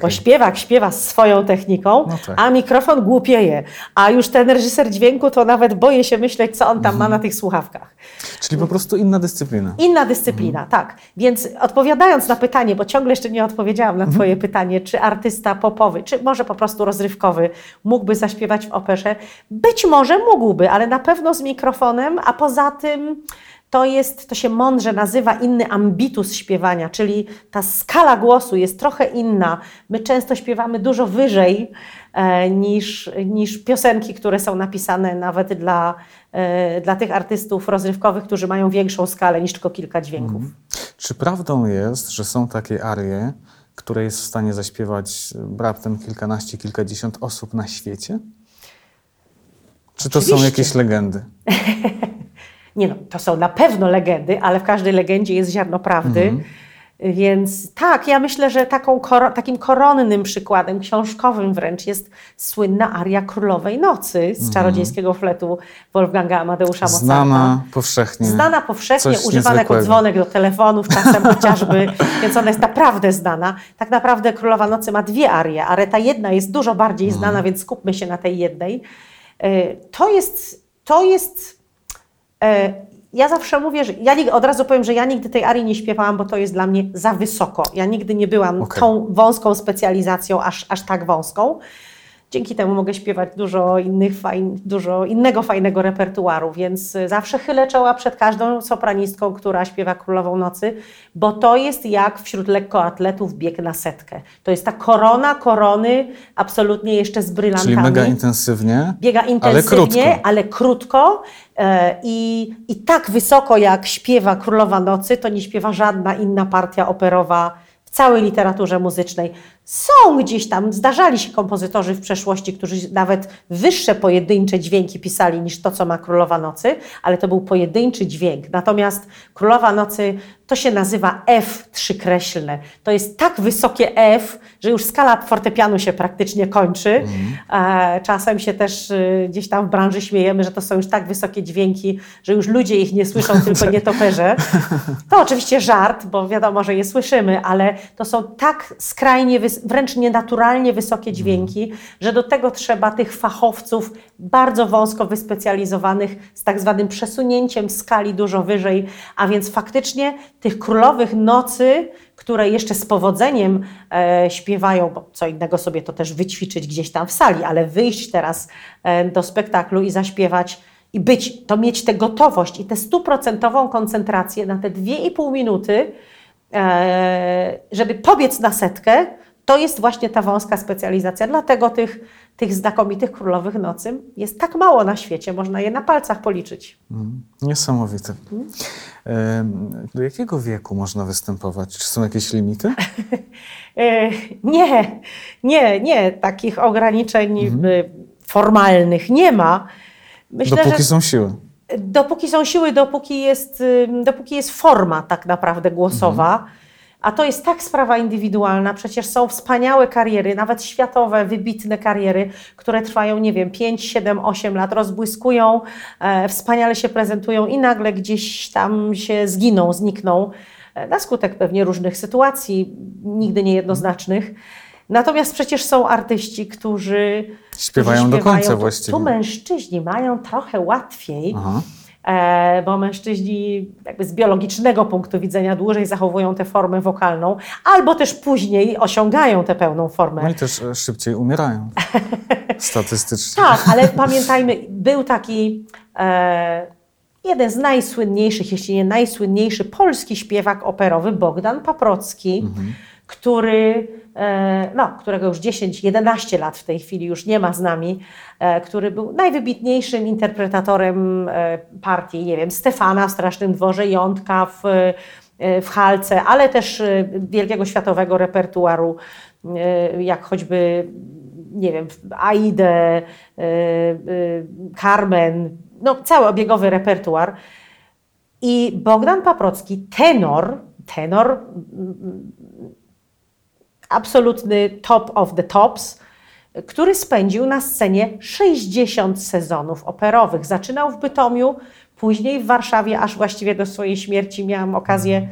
Bo śpiewak śpiewa swoją techniką, No tak. a mikrofon głupieje. A już ten reżyser dźwięku to nawet boję się myśleć, co on tam ma na tych słuchawkach. Czyli po prostu inna dyscyplina. Inna dyscyplina, tak. Więc odpowiadając na pytanie, bo ciągle jeszcze nie odpowiedziałam na Twoje pytanie, czy artysta popowy, czy może po prostu rozrywkowy mógłby zaśpiewać w operze? Być może mógłby, ale na pewno z mikrofonem, a poza tym to jest, to się mądrze nazywa inny ambitus śpiewania, czyli ta skala głosu jest trochę inna. My często śpiewamy dużo wyżej e, niż, niż piosenki, które są napisane nawet dla, e, dla tych artystów rozrywkowych, którzy mają większą skalę niż tylko kilka dźwięków. Czy prawdą jest, że są takie arie, które jest w stanie zaśpiewać raptem kilkanaście, kilkadziesiąt osób na świecie? Czy to są jakieś legendy? Nie no, to są na pewno legendy, ale w każdej legendzie jest ziarno prawdy. Więc tak, ja myślę, że taką, takim koronnym przykładem, książkowym wręcz jest słynna aria Królowej Nocy z czarodziejskiego fletu Wolfganga Amadeusza Mozarta. Znana powszechnie. Znana powszechnie, Coś używana jako dzwonek do telefonów czasem chociażby, więc ona jest naprawdę znana. Tak naprawdę Królowa Nocy ma dwie arie, ale ta jedna jest dużo bardziej Mhm. znana, więc skupmy się na tej jednej. E, To jest, to jest e, ja zawsze mówię, że ja od razu powiem, że ja nigdy tej arii nie śpiewałam, bo to jest dla mnie za wysoko. Ja nigdy nie byłam Okej. tą wąską specjalizacją, aż, aż tak wąską. Dzięki temu mogę śpiewać dużo, innych fajn, dużo innego fajnego repertuaru, więc y, zawsze chylę czoła przed każdą sopranistką, która śpiewa Królową Nocy, bo to jest jak wśród lekkoatletów bieg na setkę. To jest ta korona korony, absolutnie jeszcze z brylantami Czyli mega intensywnie, biega ale intensywnie, krótko. ale krótko. e, I, I tak wysoko jak śpiewa Królowa Nocy, to nie śpiewa żadna inna partia operowa w całej literaturze muzycznej. Są gdzieś tam, zdarzali się kompozytorzy w przeszłości, którzy nawet wyższe pojedyncze dźwięki pisali niż to, co ma Królowa Nocy, ale to był pojedynczy dźwięk. Natomiast Królowa Nocy to się nazywa F trzykreślne. To jest tak wysokie F, że już skala fortepianu się praktycznie kończy. E, Czasem się też y, gdzieś tam w branży śmiejemy, że to są już tak wysokie dźwięki, że już ludzie ich nie słyszą, tylko nietoperze. To oczywiście żart, bo wiadomo, że je słyszymy, ale to są tak skrajnie, wys- wręcz nienaturalnie wysokie dźwięki, że do tego trzeba tych fachowców bardzo wąsko wyspecjalizowanych z tak zwanym przesunięciem skali dużo wyżej, a więc faktycznie tych królowych nocy, które jeszcze z powodzeniem e, śpiewają, bo co innego sobie to też wyćwiczyć gdzieś tam w sali, ale wyjść teraz e, do spektaklu i zaśpiewać i być, to mieć tę gotowość i tę stuprocentową koncentrację na te dwie i pół minuty, e, żeby pobiec na setkę, to jest właśnie ta wąska specjalizacja. Dlatego tych, tych znakomitych królowych nocy jest tak mało na świecie, można je na palcach policzyć. Mm, Niesamowite. Em, Do jakiego wieku można występować? Czy są jakieś limity? E, Nie, nie, nie, takich ograniczeń y, formalnych nie ma. Myślę, Dopóki że są siły. dopóki są siły, dopóki jest, dopóki jest forma tak naprawdę głosowa, a to jest tak sprawa indywidualna, przecież są wspaniałe kariery, nawet światowe, wybitne kariery, które trwają, nie wiem, 5, 7, 8 lat, rozbłyskują, e, wspaniale się prezentują i nagle gdzieś tam się zginą, znikną, e, na skutek pewnie różnych sytuacji, nigdy niejednoznacznych. Natomiast przecież są artyści, którzy Śpiewają którzy do końca śpiewają. Tu- właściwie. Tu mężczyźni mają trochę łatwiej, Aha. E, bo mężczyźni jakby z biologicznego punktu widzenia dłużej zachowują tę formę wokalną, albo też później osiągają tę pełną formę. No i też e, szybciej umierają. Statystycznie. Tak, ale pamiętajmy, był taki e, jeden z najsłynniejszych, jeśli nie najsłynniejszy polski śpiewak operowy, Bogdan Paprocki, który, e, no, którego już 10-11 lat w tej chwili już nie ma z nami, e, który był najwybitniejszym interpretatorem e, partii, nie wiem, Stefana w Strasznym Dworze, Jątka w, w Halce, ale też wielkiego światowego repertuaru, jak choćby nie wiem, Aidę, Carmen, no cały obiegowy repertuar. I Bogdan Paprocki, tenor, tenor, absolutny top of the tops, który spędził na scenie 60 sezonów operowych. Zaczynał w Bytomiu, później w Warszawie, aż właściwie do swojej śmierci miałam okazję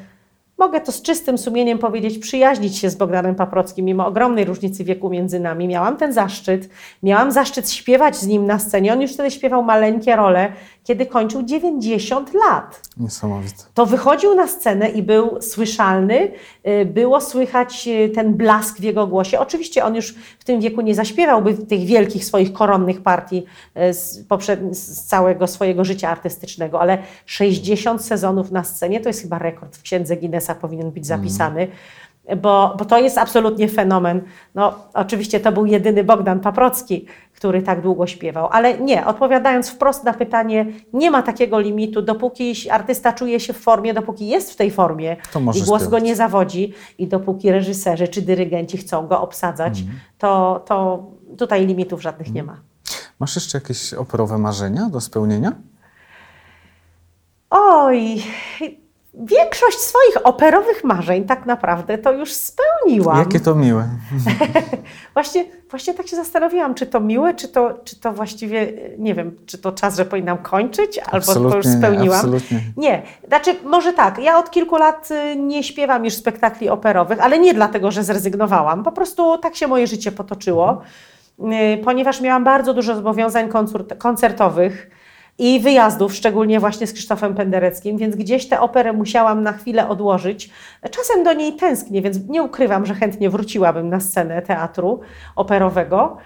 mogę to z czystym sumieniem powiedzieć, przyjaźnić się z Bogdanem Paprockim, mimo ogromnej różnicy wieku między nami. Miałam ten zaszczyt, miałam zaszczyt śpiewać z nim na scenie. On już wtedy śpiewał maleńkie role, kiedy kończył 90 lat. Niesamowite. To wychodził na scenę i był słyszalny, y, było słychać y, ten blask w jego głosie. Oczywiście on już w tym wieku nie zaśpiewałby tych wielkich swoich koronnych partii y, z, z całego swojego życia artystycznego, ale 60 sezonów na scenie to jest chyba rekord w księdze Guinnessa powinien być zapisany. Mm bo, bo to jest absolutnie fenomen. No, oczywiście to był jedyny Bogdan Paprocki, który tak długo śpiewał, ale nie, odpowiadając wprost na pytanie, nie ma takiego limitu, dopóki artysta czuje się w formie, dopóki jest w tej formie i głos śpiewać. go nie zawodzi i dopóki reżyserzy czy dyrygenci chcą go obsadzać, mm. to, to tutaj limitów żadnych mm. nie ma. Masz jeszcze jakieś operowe marzenia do spełnienia? Oj, większość swoich operowych marzeń tak naprawdę to już spełniłam. Jakie to miłe. właśnie, właśnie tak się zastanowiłam, czy to miłe, czy to, czy to właściwie, nie wiem, czy to czas, że powinnam kończyć, albo absolutnie, to już spełniłam. Absolutnie. Nie, znaczy może tak, ja od kilku lat y, nie śpiewam już spektakli operowych, ale nie dlatego, że zrezygnowałam, po prostu tak się moje życie potoczyło, mhm. ponieważ miałam bardzo dużo zobowiązań koncertowych, i wyjazdów, szczególnie właśnie z Krzysztofem Pendereckim, więc gdzieś tę operę musiałam na chwilę odłożyć. Czasem do niej tęsknię, więc nie ukrywam, że chętnie wróciłabym na scenę teatru operowego.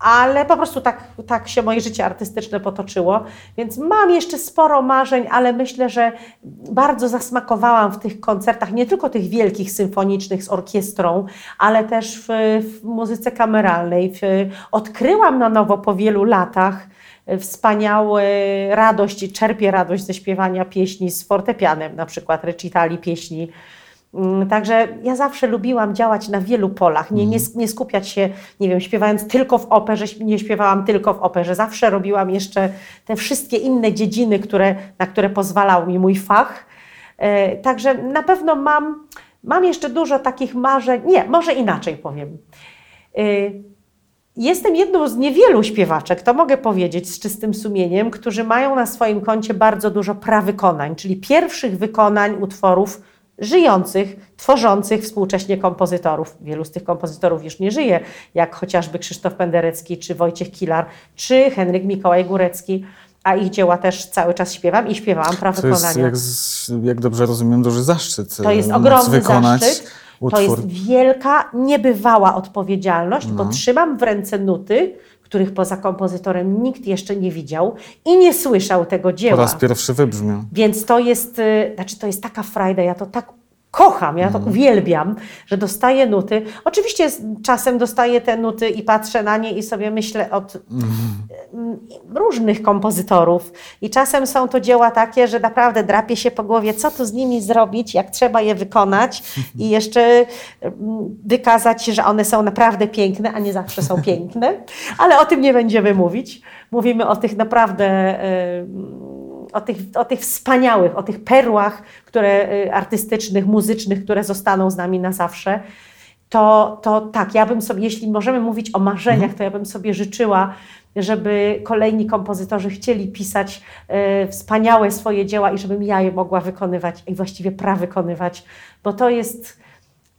Ale po prostu tak, tak się moje życie artystyczne potoczyło, więc mam jeszcze sporo marzeń, ale myślę, że bardzo zasmakowałam w tych koncertach, nie tylko tych wielkich symfonicznych z orkiestrą, ale też w, w muzyce kameralnej. W, odkryłam na nowo po wielu latach wspaniałe radość, czerpie radość ze śpiewania pieśni z fortepianem, na przykład recitali pieśni. Mm, także ja zawsze lubiłam działać na wielu polach, nie, nie, mhm. nie, skupiać się, nie wiem, śpiewając tylko w operze, nie śpiewałam tylko w operze. Zawsze robiłam jeszcze te wszystkie inne dziedziny, które, na które pozwalał mi mój fach. E, także na pewno mam, mam jeszcze dużo takich marzeń. Nie, może inaczej powiem. E, Jestem jedną z niewielu śpiewaczek, to mogę powiedzieć z czystym sumieniem, którzy mają na swoim koncie bardzo dużo prawykonań, czyli pierwszych wykonań utworów żyjących, tworzących współcześnie kompozytorów. Wielu z tych kompozytorów już nie żyje, jak chociażby Krzysztof Penderecki, czy Wojciech Kilar, czy Henryk Mikołaj Górecki, a ich dzieła też cały czas śpiewam i śpiewałam prawykonania. To jest, jak, jak dobrze rozumiem, duży zaszczyt. To jest ogromny wykonać. zaszczyt Utwór. To jest wielka, niebywała odpowiedzialność, no. bo trzymam w ręce nuty, których poza kompozytorem nikt jeszcze nie widział i nie słyszał tego dzieła. Po raz pierwszy wybrzmiał. Więc to jest, y, znaczy to jest taka frajda, ja to tak kocham, ja to mm. uwielbiam, że dostaję nuty. Oczywiście czasem dostaję te nuty i patrzę na nie i sobie myślę od mm. różnych kompozytorów. I czasem są to dzieła takie, że naprawdę drapie się po głowie, co tu z nimi zrobić, jak trzeba je wykonać i jeszcze mm, wykazać, że one są naprawdę piękne, a nie zawsze są piękne. Ale o tym nie będziemy mówić. Mówimy o tych naprawdę... Yy, o tych, o tych wspaniałych, o tych perłach które, y, artystycznych, muzycznych, które zostaną z nami na zawsze, to, to tak, ja bym sobie, jeśli możemy mówić o marzeniach, to ja bym sobie życzyła, żeby kolejni kompozytorzy chcieli pisać e, wspaniałe swoje dzieła i żebym ja je mogła wykonywać i właściwie prawykonywać, bo to jest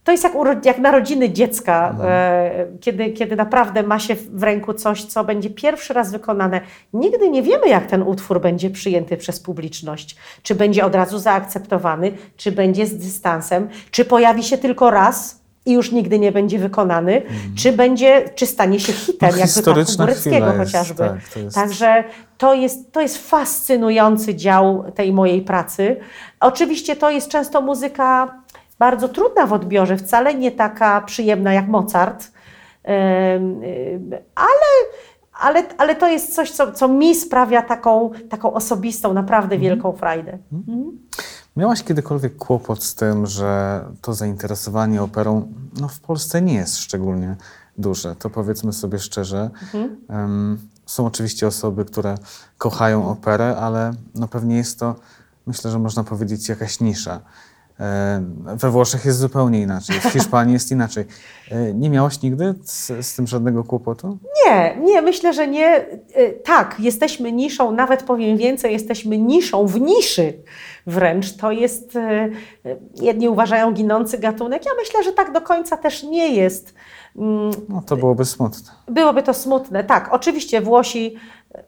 to jest jak, jak narodziny dziecka, mhm. e, kiedy, kiedy naprawdę ma się w ręku coś, co będzie pierwszy raz wykonane. Nigdy nie wiemy, jak ten utwór będzie przyjęty przez publiczność. Czy będzie od razu zaakceptowany, czy będzie z dystansem, czy pojawi się tylko raz i już nigdy nie będzie wykonany, mhm. czy będzie, czy stanie się hitem, no, jak w wypadku Góreckiego chociażby. Tak, to jest... Także to jest, to jest fascynujący dział tej mojej pracy. Oczywiście to jest często muzyka bardzo trudna w odbiorze, wcale nie taka przyjemna jak Mozart, ale, ale, ale to jest coś, co, co mi sprawia taką, taką osobistą, naprawdę mhm. wielką frajdę. Mhm. Miałaś kiedykolwiek kłopot z tym, że to zainteresowanie operą no, w Polsce nie jest szczególnie duże? To powiedzmy sobie szczerze. Mhm. Um, są oczywiście osoby, które kochają operę, ale no pewnie jest to, myślę, że można powiedzieć, jakaś nisza. E, we Włoszech jest zupełnie inaczej, w Hiszpanii jest inaczej. E, nie miałaś nigdy z, z tym żadnego kłopotu? Nie, nie, myślę, że nie. E, tak, jesteśmy niszą, nawet powiem więcej, jesteśmy niszą w niszy wręcz. To jest, jedni uważają ginący gatunek. Ja myślę, że tak do końca też nie jest. Mm, no to byłoby smutne. Byłoby to smutne, tak. Oczywiście Włosi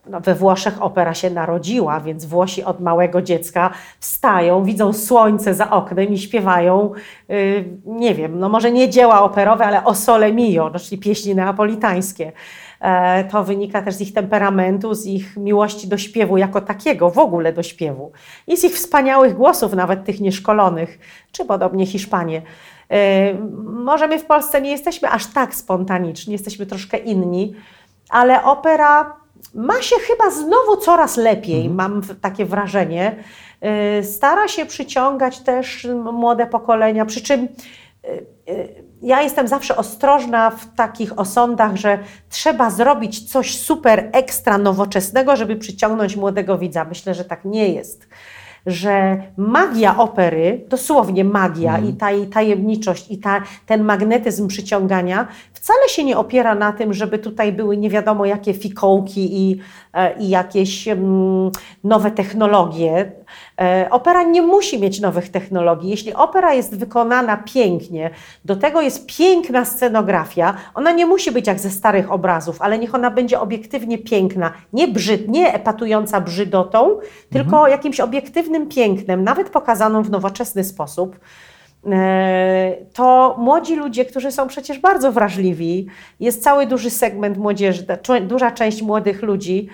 no we Włoszech opera się narodziła, więc Włosi od małego dziecka wstają, widzą słońce za oknem i śpiewają, yy, nie wiem, no może nie dzieła operowe, ale o sole mio, no, czyli pieśni neapolitańskie. E, to wynika też z ich temperamentu, z ich miłości do śpiewu jako takiego, w ogóle do śpiewu. I z ich wspaniałych głosów, nawet tych nieszkolonych, czy podobnie Hiszpanie. E, może my w Polsce nie jesteśmy aż tak spontaniczni, jesteśmy troszkę inni, ale opera ma się chyba znowu coraz lepiej, mhm. mam takie wrażenie. Y, stara się przyciągać też młode pokolenia, przy czym y, y, ja jestem zawsze ostrożna w takich osądach, że trzeba zrobić coś super ekstra nowoczesnego, żeby przyciągnąć młodego widza. Myślę, że tak nie jest że magia opery, dosłownie magia mm. i ta jej tajemniczość i ta, ten magnetyzm przyciągania wcale się nie opiera na tym, żeby tutaj były nie wiadomo jakie fikołki i, e, i jakieś mm, nowe technologie. E, opera nie musi mieć nowych technologii. Jeśli opera jest wykonana pięknie, do tego jest piękna scenografia, ona nie musi być jak ze starych obrazów, ale niech ona będzie obiektywnie piękna, nie, brzyd, nie epatująca brzydotą, mhm. tylko jakimś obiektywnym pięknem, nawet pokazaną w nowoczesny sposób e, to młodzi ludzie, którzy są przecież bardzo wrażliwi, jest cały duży segment młodzieży, duża część młodych ludzi,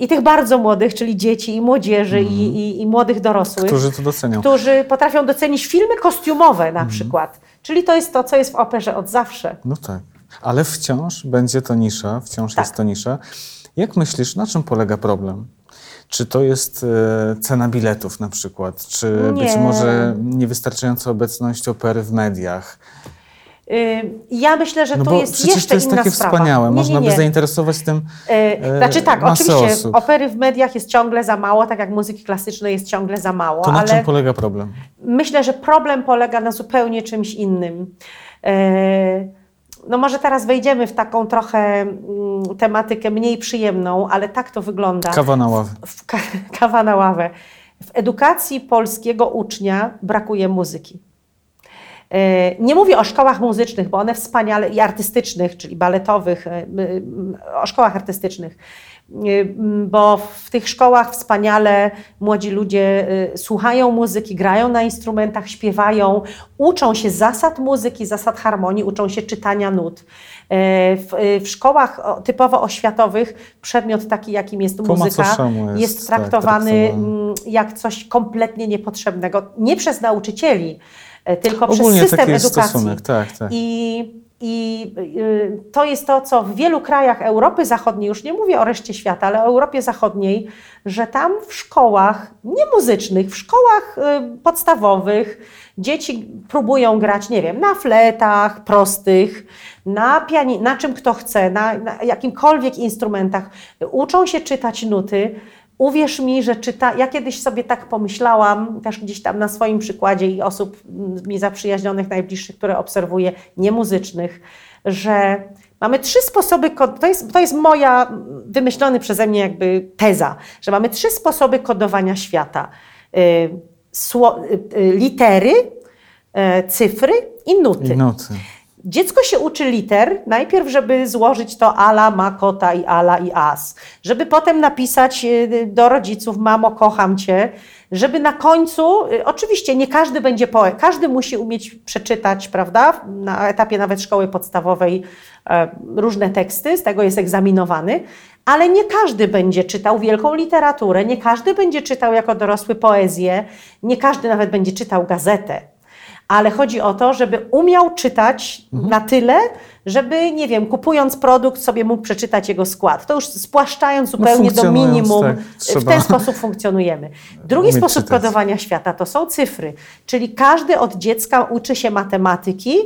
i tych bardzo młodych, czyli dzieci i młodzieży mm. i, i, i, młodych dorosłych. Którzy to docenią. Którzy potrafią docenić filmy kostiumowe na mm. przykład. Czyli to jest to, co jest w operze od zawsze. No tak. Ale wciąż będzie to nisza, wciąż tak. jest to nisza. Jak myślisz, na czym polega problem? Czy to jest e, cena biletów na przykład? Czy Nie. być może niewystarczająca obecność opery w mediach? Ja myślę, że no tu jest jeszcze to jest inna takie sprawa. wspaniałe. Nie, Można nie, nie. by zainteresować tym. Yy, znaczy tak, oczywiście osób. opery w mediach jest ciągle za mało, tak jak muzyki klasycznej jest ciągle za mało. To na czym polega problem? Myślę, że problem polega na zupełnie czymś innym. Yy, no może teraz wejdziemy w taką trochę mm, tematykę mniej przyjemną, ale tak to wygląda. Kawa na ławę. W, w, kawa na ławę. W edukacji polskiego ucznia brakuje muzyki. E, nie mówię o szkołach muzycznych, bo one wspaniale i artystycznych, czyli baletowych, e, o szkołach artystycznych, e, bo w tych szkołach wspaniale młodzi ludzie słuchają muzyki, grają na instrumentach, śpiewają, uczą się zasad muzyki, zasad harmonii, uczą się czytania nut. W, w szkołach typowo oświatowych przedmiot taki, jakim jest muzyka, jest, jest tak, traktowany tak, jak coś kompletnie niepotrzebnego. Nie przez nauczycieli, tylko Ogólnie przez system edukacji. Stosunek. Tak, tak. I, I y, to jest to, co w wielu krajach Europy Zachodniej, już nie mówię o reszcie świata, ale o Europie Zachodniej, że tam w szkołach nie muzycznych, w szkołach y, podstawowych dzieci próbują grać, nie wiem, na fletach prostych, na, piani- na czym kto chce, na, na jakimkolwiek instrumentach, uczą się czytać nuty Uwierz mi, że czyta, ja kiedyś sobie tak pomyślałam, też gdzieś tam na swoim przykładzie i osób mi zaprzyjaźnionych, najbliższych, które obserwuję, niemuzycznych, że mamy trzy sposoby, to jest, to jest moja wymyślony przeze mnie jakby teza, że mamy trzy sposoby kodowania świata. Y, sło, y, y, litery, cyfry i nuty. I nuty. Dziecko się uczy liter, najpierw, żeby złożyć to ala, ma kota i ala i as, żeby potem napisać y, do rodziców, mamo, kocham cię, żeby na końcu, y, oczywiście nie każdy będzie poet, każdy musi umieć przeczytać, prawda, na etapie nawet szkoły podstawowej e, różne teksty, z tego jest egzaminowany, ale nie każdy będzie czytał wielką literaturę, nie każdy będzie czytał jako dorosły poezję, nie każdy nawet będzie czytał gazetę ale chodzi o to, żeby umiał czytać mhm. na tyle, żeby, nie wiem, kupując produkt sobie mógł przeczytać jego skład. To już spłaszczając no, zupełnie no do minimum, tak, w ten sposób funkcjonujemy. Drugi sposób czytać. kodowania świata to są cyfry, czyli każdy od dziecka uczy się matematyki,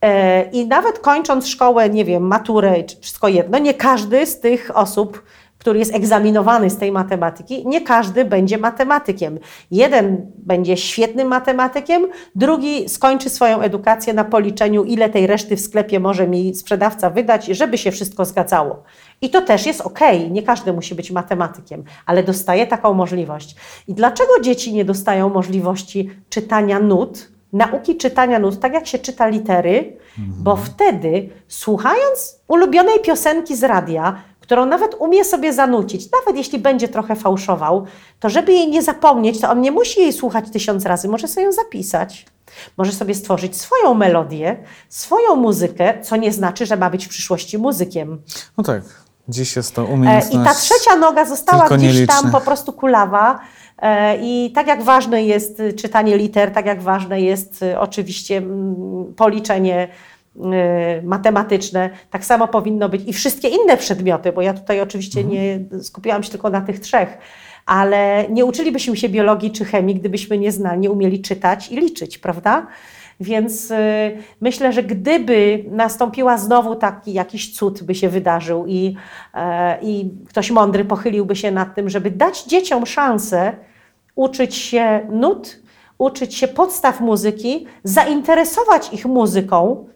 e, i nawet kończąc szkołę, nie wiem, maturę, czy wszystko jedno, nie każdy z tych osób który jest egzaminowany z tej matematyki, nie każdy będzie matematykiem. Jeden będzie świetnym matematykiem, drugi skończy swoją edukację na policzeniu, ile tej reszty w sklepie może mi sprzedawca wydać, żeby się wszystko zgadzało. I to też jest ok, nie każdy musi być matematykiem, ale dostaje taką możliwość. I dlaczego dzieci nie dostają możliwości czytania nut, nauki czytania nut, tak jak się czyta litery, bo wtedy słuchając ulubionej piosenki z radia, którą nawet umie sobie zanucić, nawet jeśli będzie trochę fałszował, to żeby jej nie zapomnieć, to on nie musi jej słuchać tysiąc razy, może sobie ją zapisać. Może sobie stworzyć swoją melodię, swoją muzykę, co nie znaczy, że ma być w przyszłości muzykiem. No tak, dziś jest to E, umiejętność. I ta trzecia noga została gdzieś tam po prostu kulawa. E, I tak jak ważne jest y, czytanie liter, tak jak ważne jest y, oczywiście mm, policzenie matematyczne, tak samo powinno być i wszystkie inne przedmioty, bo ja tutaj oczywiście nie skupiałam się tylko na tych trzech, ale nie uczylibyśmy się biologii czy chemii, gdybyśmy nie znali, nie umieli czytać i liczyć, prawda? Więc y, myślę, że gdyby nastąpiła znowu taki jakiś cud by się wydarzył i, e, i ktoś mądry pochyliłby się nad tym, żeby dać dzieciom szansę uczyć się nut, uczyć się podstaw muzyki, zainteresować ich muzyką,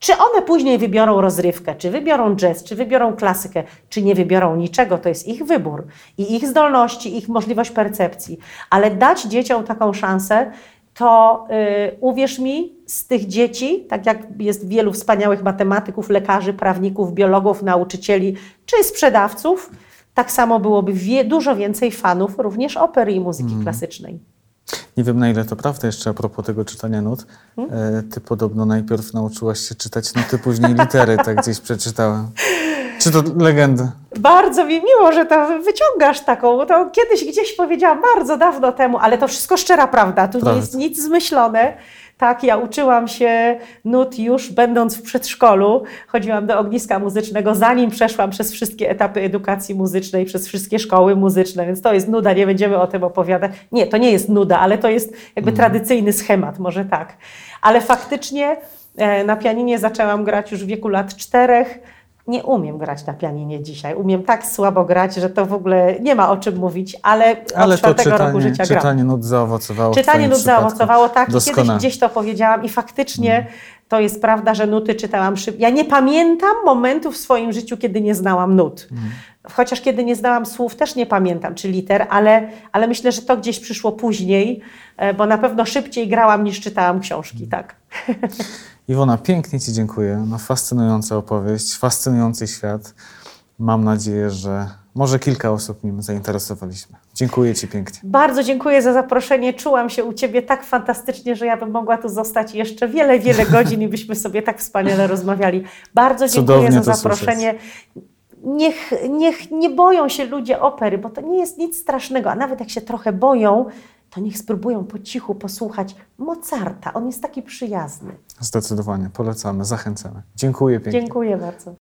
czy one później wybiorą rozrywkę, czy wybiorą jazz, czy wybiorą klasykę, czy nie wybiorą niczego, to jest ich wybór i ich zdolności, ich możliwość percepcji. Ale dać dzieciom taką szansę, to y, uwierz mi, z tych dzieci, tak jak jest wielu wspaniałych matematyków, lekarzy, prawników, biologów, nauczycieli czy sprzedawców, tak samo byłoby wie, dużo więcej fanów również opery i muzyki klasycznej. Nie wiem na ile to prawda jeszcze a propos tego czytania nut. Hmm? E, Ty podobno najpierw nauczyłaś się czytać nuty, później litery, tak gdzieś przeczytałem. Czy to legenda? Bardzo mi miło, że to wyciągasz taką. To kiedyś gdzieś powiedziałam bardzo dawno temu, ale to wszystko szczera prawda. Tu Prawda. nie jest nic zmyślone. Tak, ja uczyłam się nut już będąc w przedszkolu. Chodziłam do ogniska muzycznego, zanim przeszłam przez wszystkie etapy edukacji muzycznej, przez wszystkie szkoły muzyczne, więc to jest nuda, nie będziemy o tym opowiadać. Nie, to nie jest nuda, ale to jest jakby tradycyjny schemat, może tak. Ale faktycznie e, na pianinie zaczęłam grać już w wieku lat czterech. Nie umiem grać na pianinie dzisiaj. Umiem tak słabo grać, że to w ogóle nie ma o czym mówić, ale, od czwartego roku czytanie, życia gram. czytanie nut zaowocowało. Czytanie nut zaowocowało, tak. I Kiedyś Doskonale. gdzieś to powiedziałam i faktycznie to jest prawda, że nuty czytałam szybko. Ja nie pamiętam momentu w swoim życiu, kiedy nie znałam nut. Chociaż kiedy nie znałam słów, też nie pamiętam, czy liter, ale, ale myślę, że to gdzieś przyszło później, e, bo na pewno szybciej grałam niż czytałam książki, tak. Iwona, pięknie Ci dziękuję. No, fascynująca opowieść, fascynujący świat. Mam nadzieję, że może kilka osób nim zainteresowaliśmy. Dziękuję Ci pięknie. Bardzo dziękuję za zaproszenie. Czułam się u Ciebie tak fantastycznie, że ja bym mogła tu zostać jeszcze wiele, wiele godzin i byśmy sobie tak wspaniale rozmawiali. Bardzo dziękuję Cudownie za zaproszenie. Niech, niech nie boją się ludzie opery, bo to nie jest nic strasznego, a nawet jak się trochę boją, to niech spróbują po cichu posłuchać Mozarta. On jest taki przyjazny. Zdecydowanie polecamy, zachęcamy. Dziękuję pięknie. Dziękuję bardzo.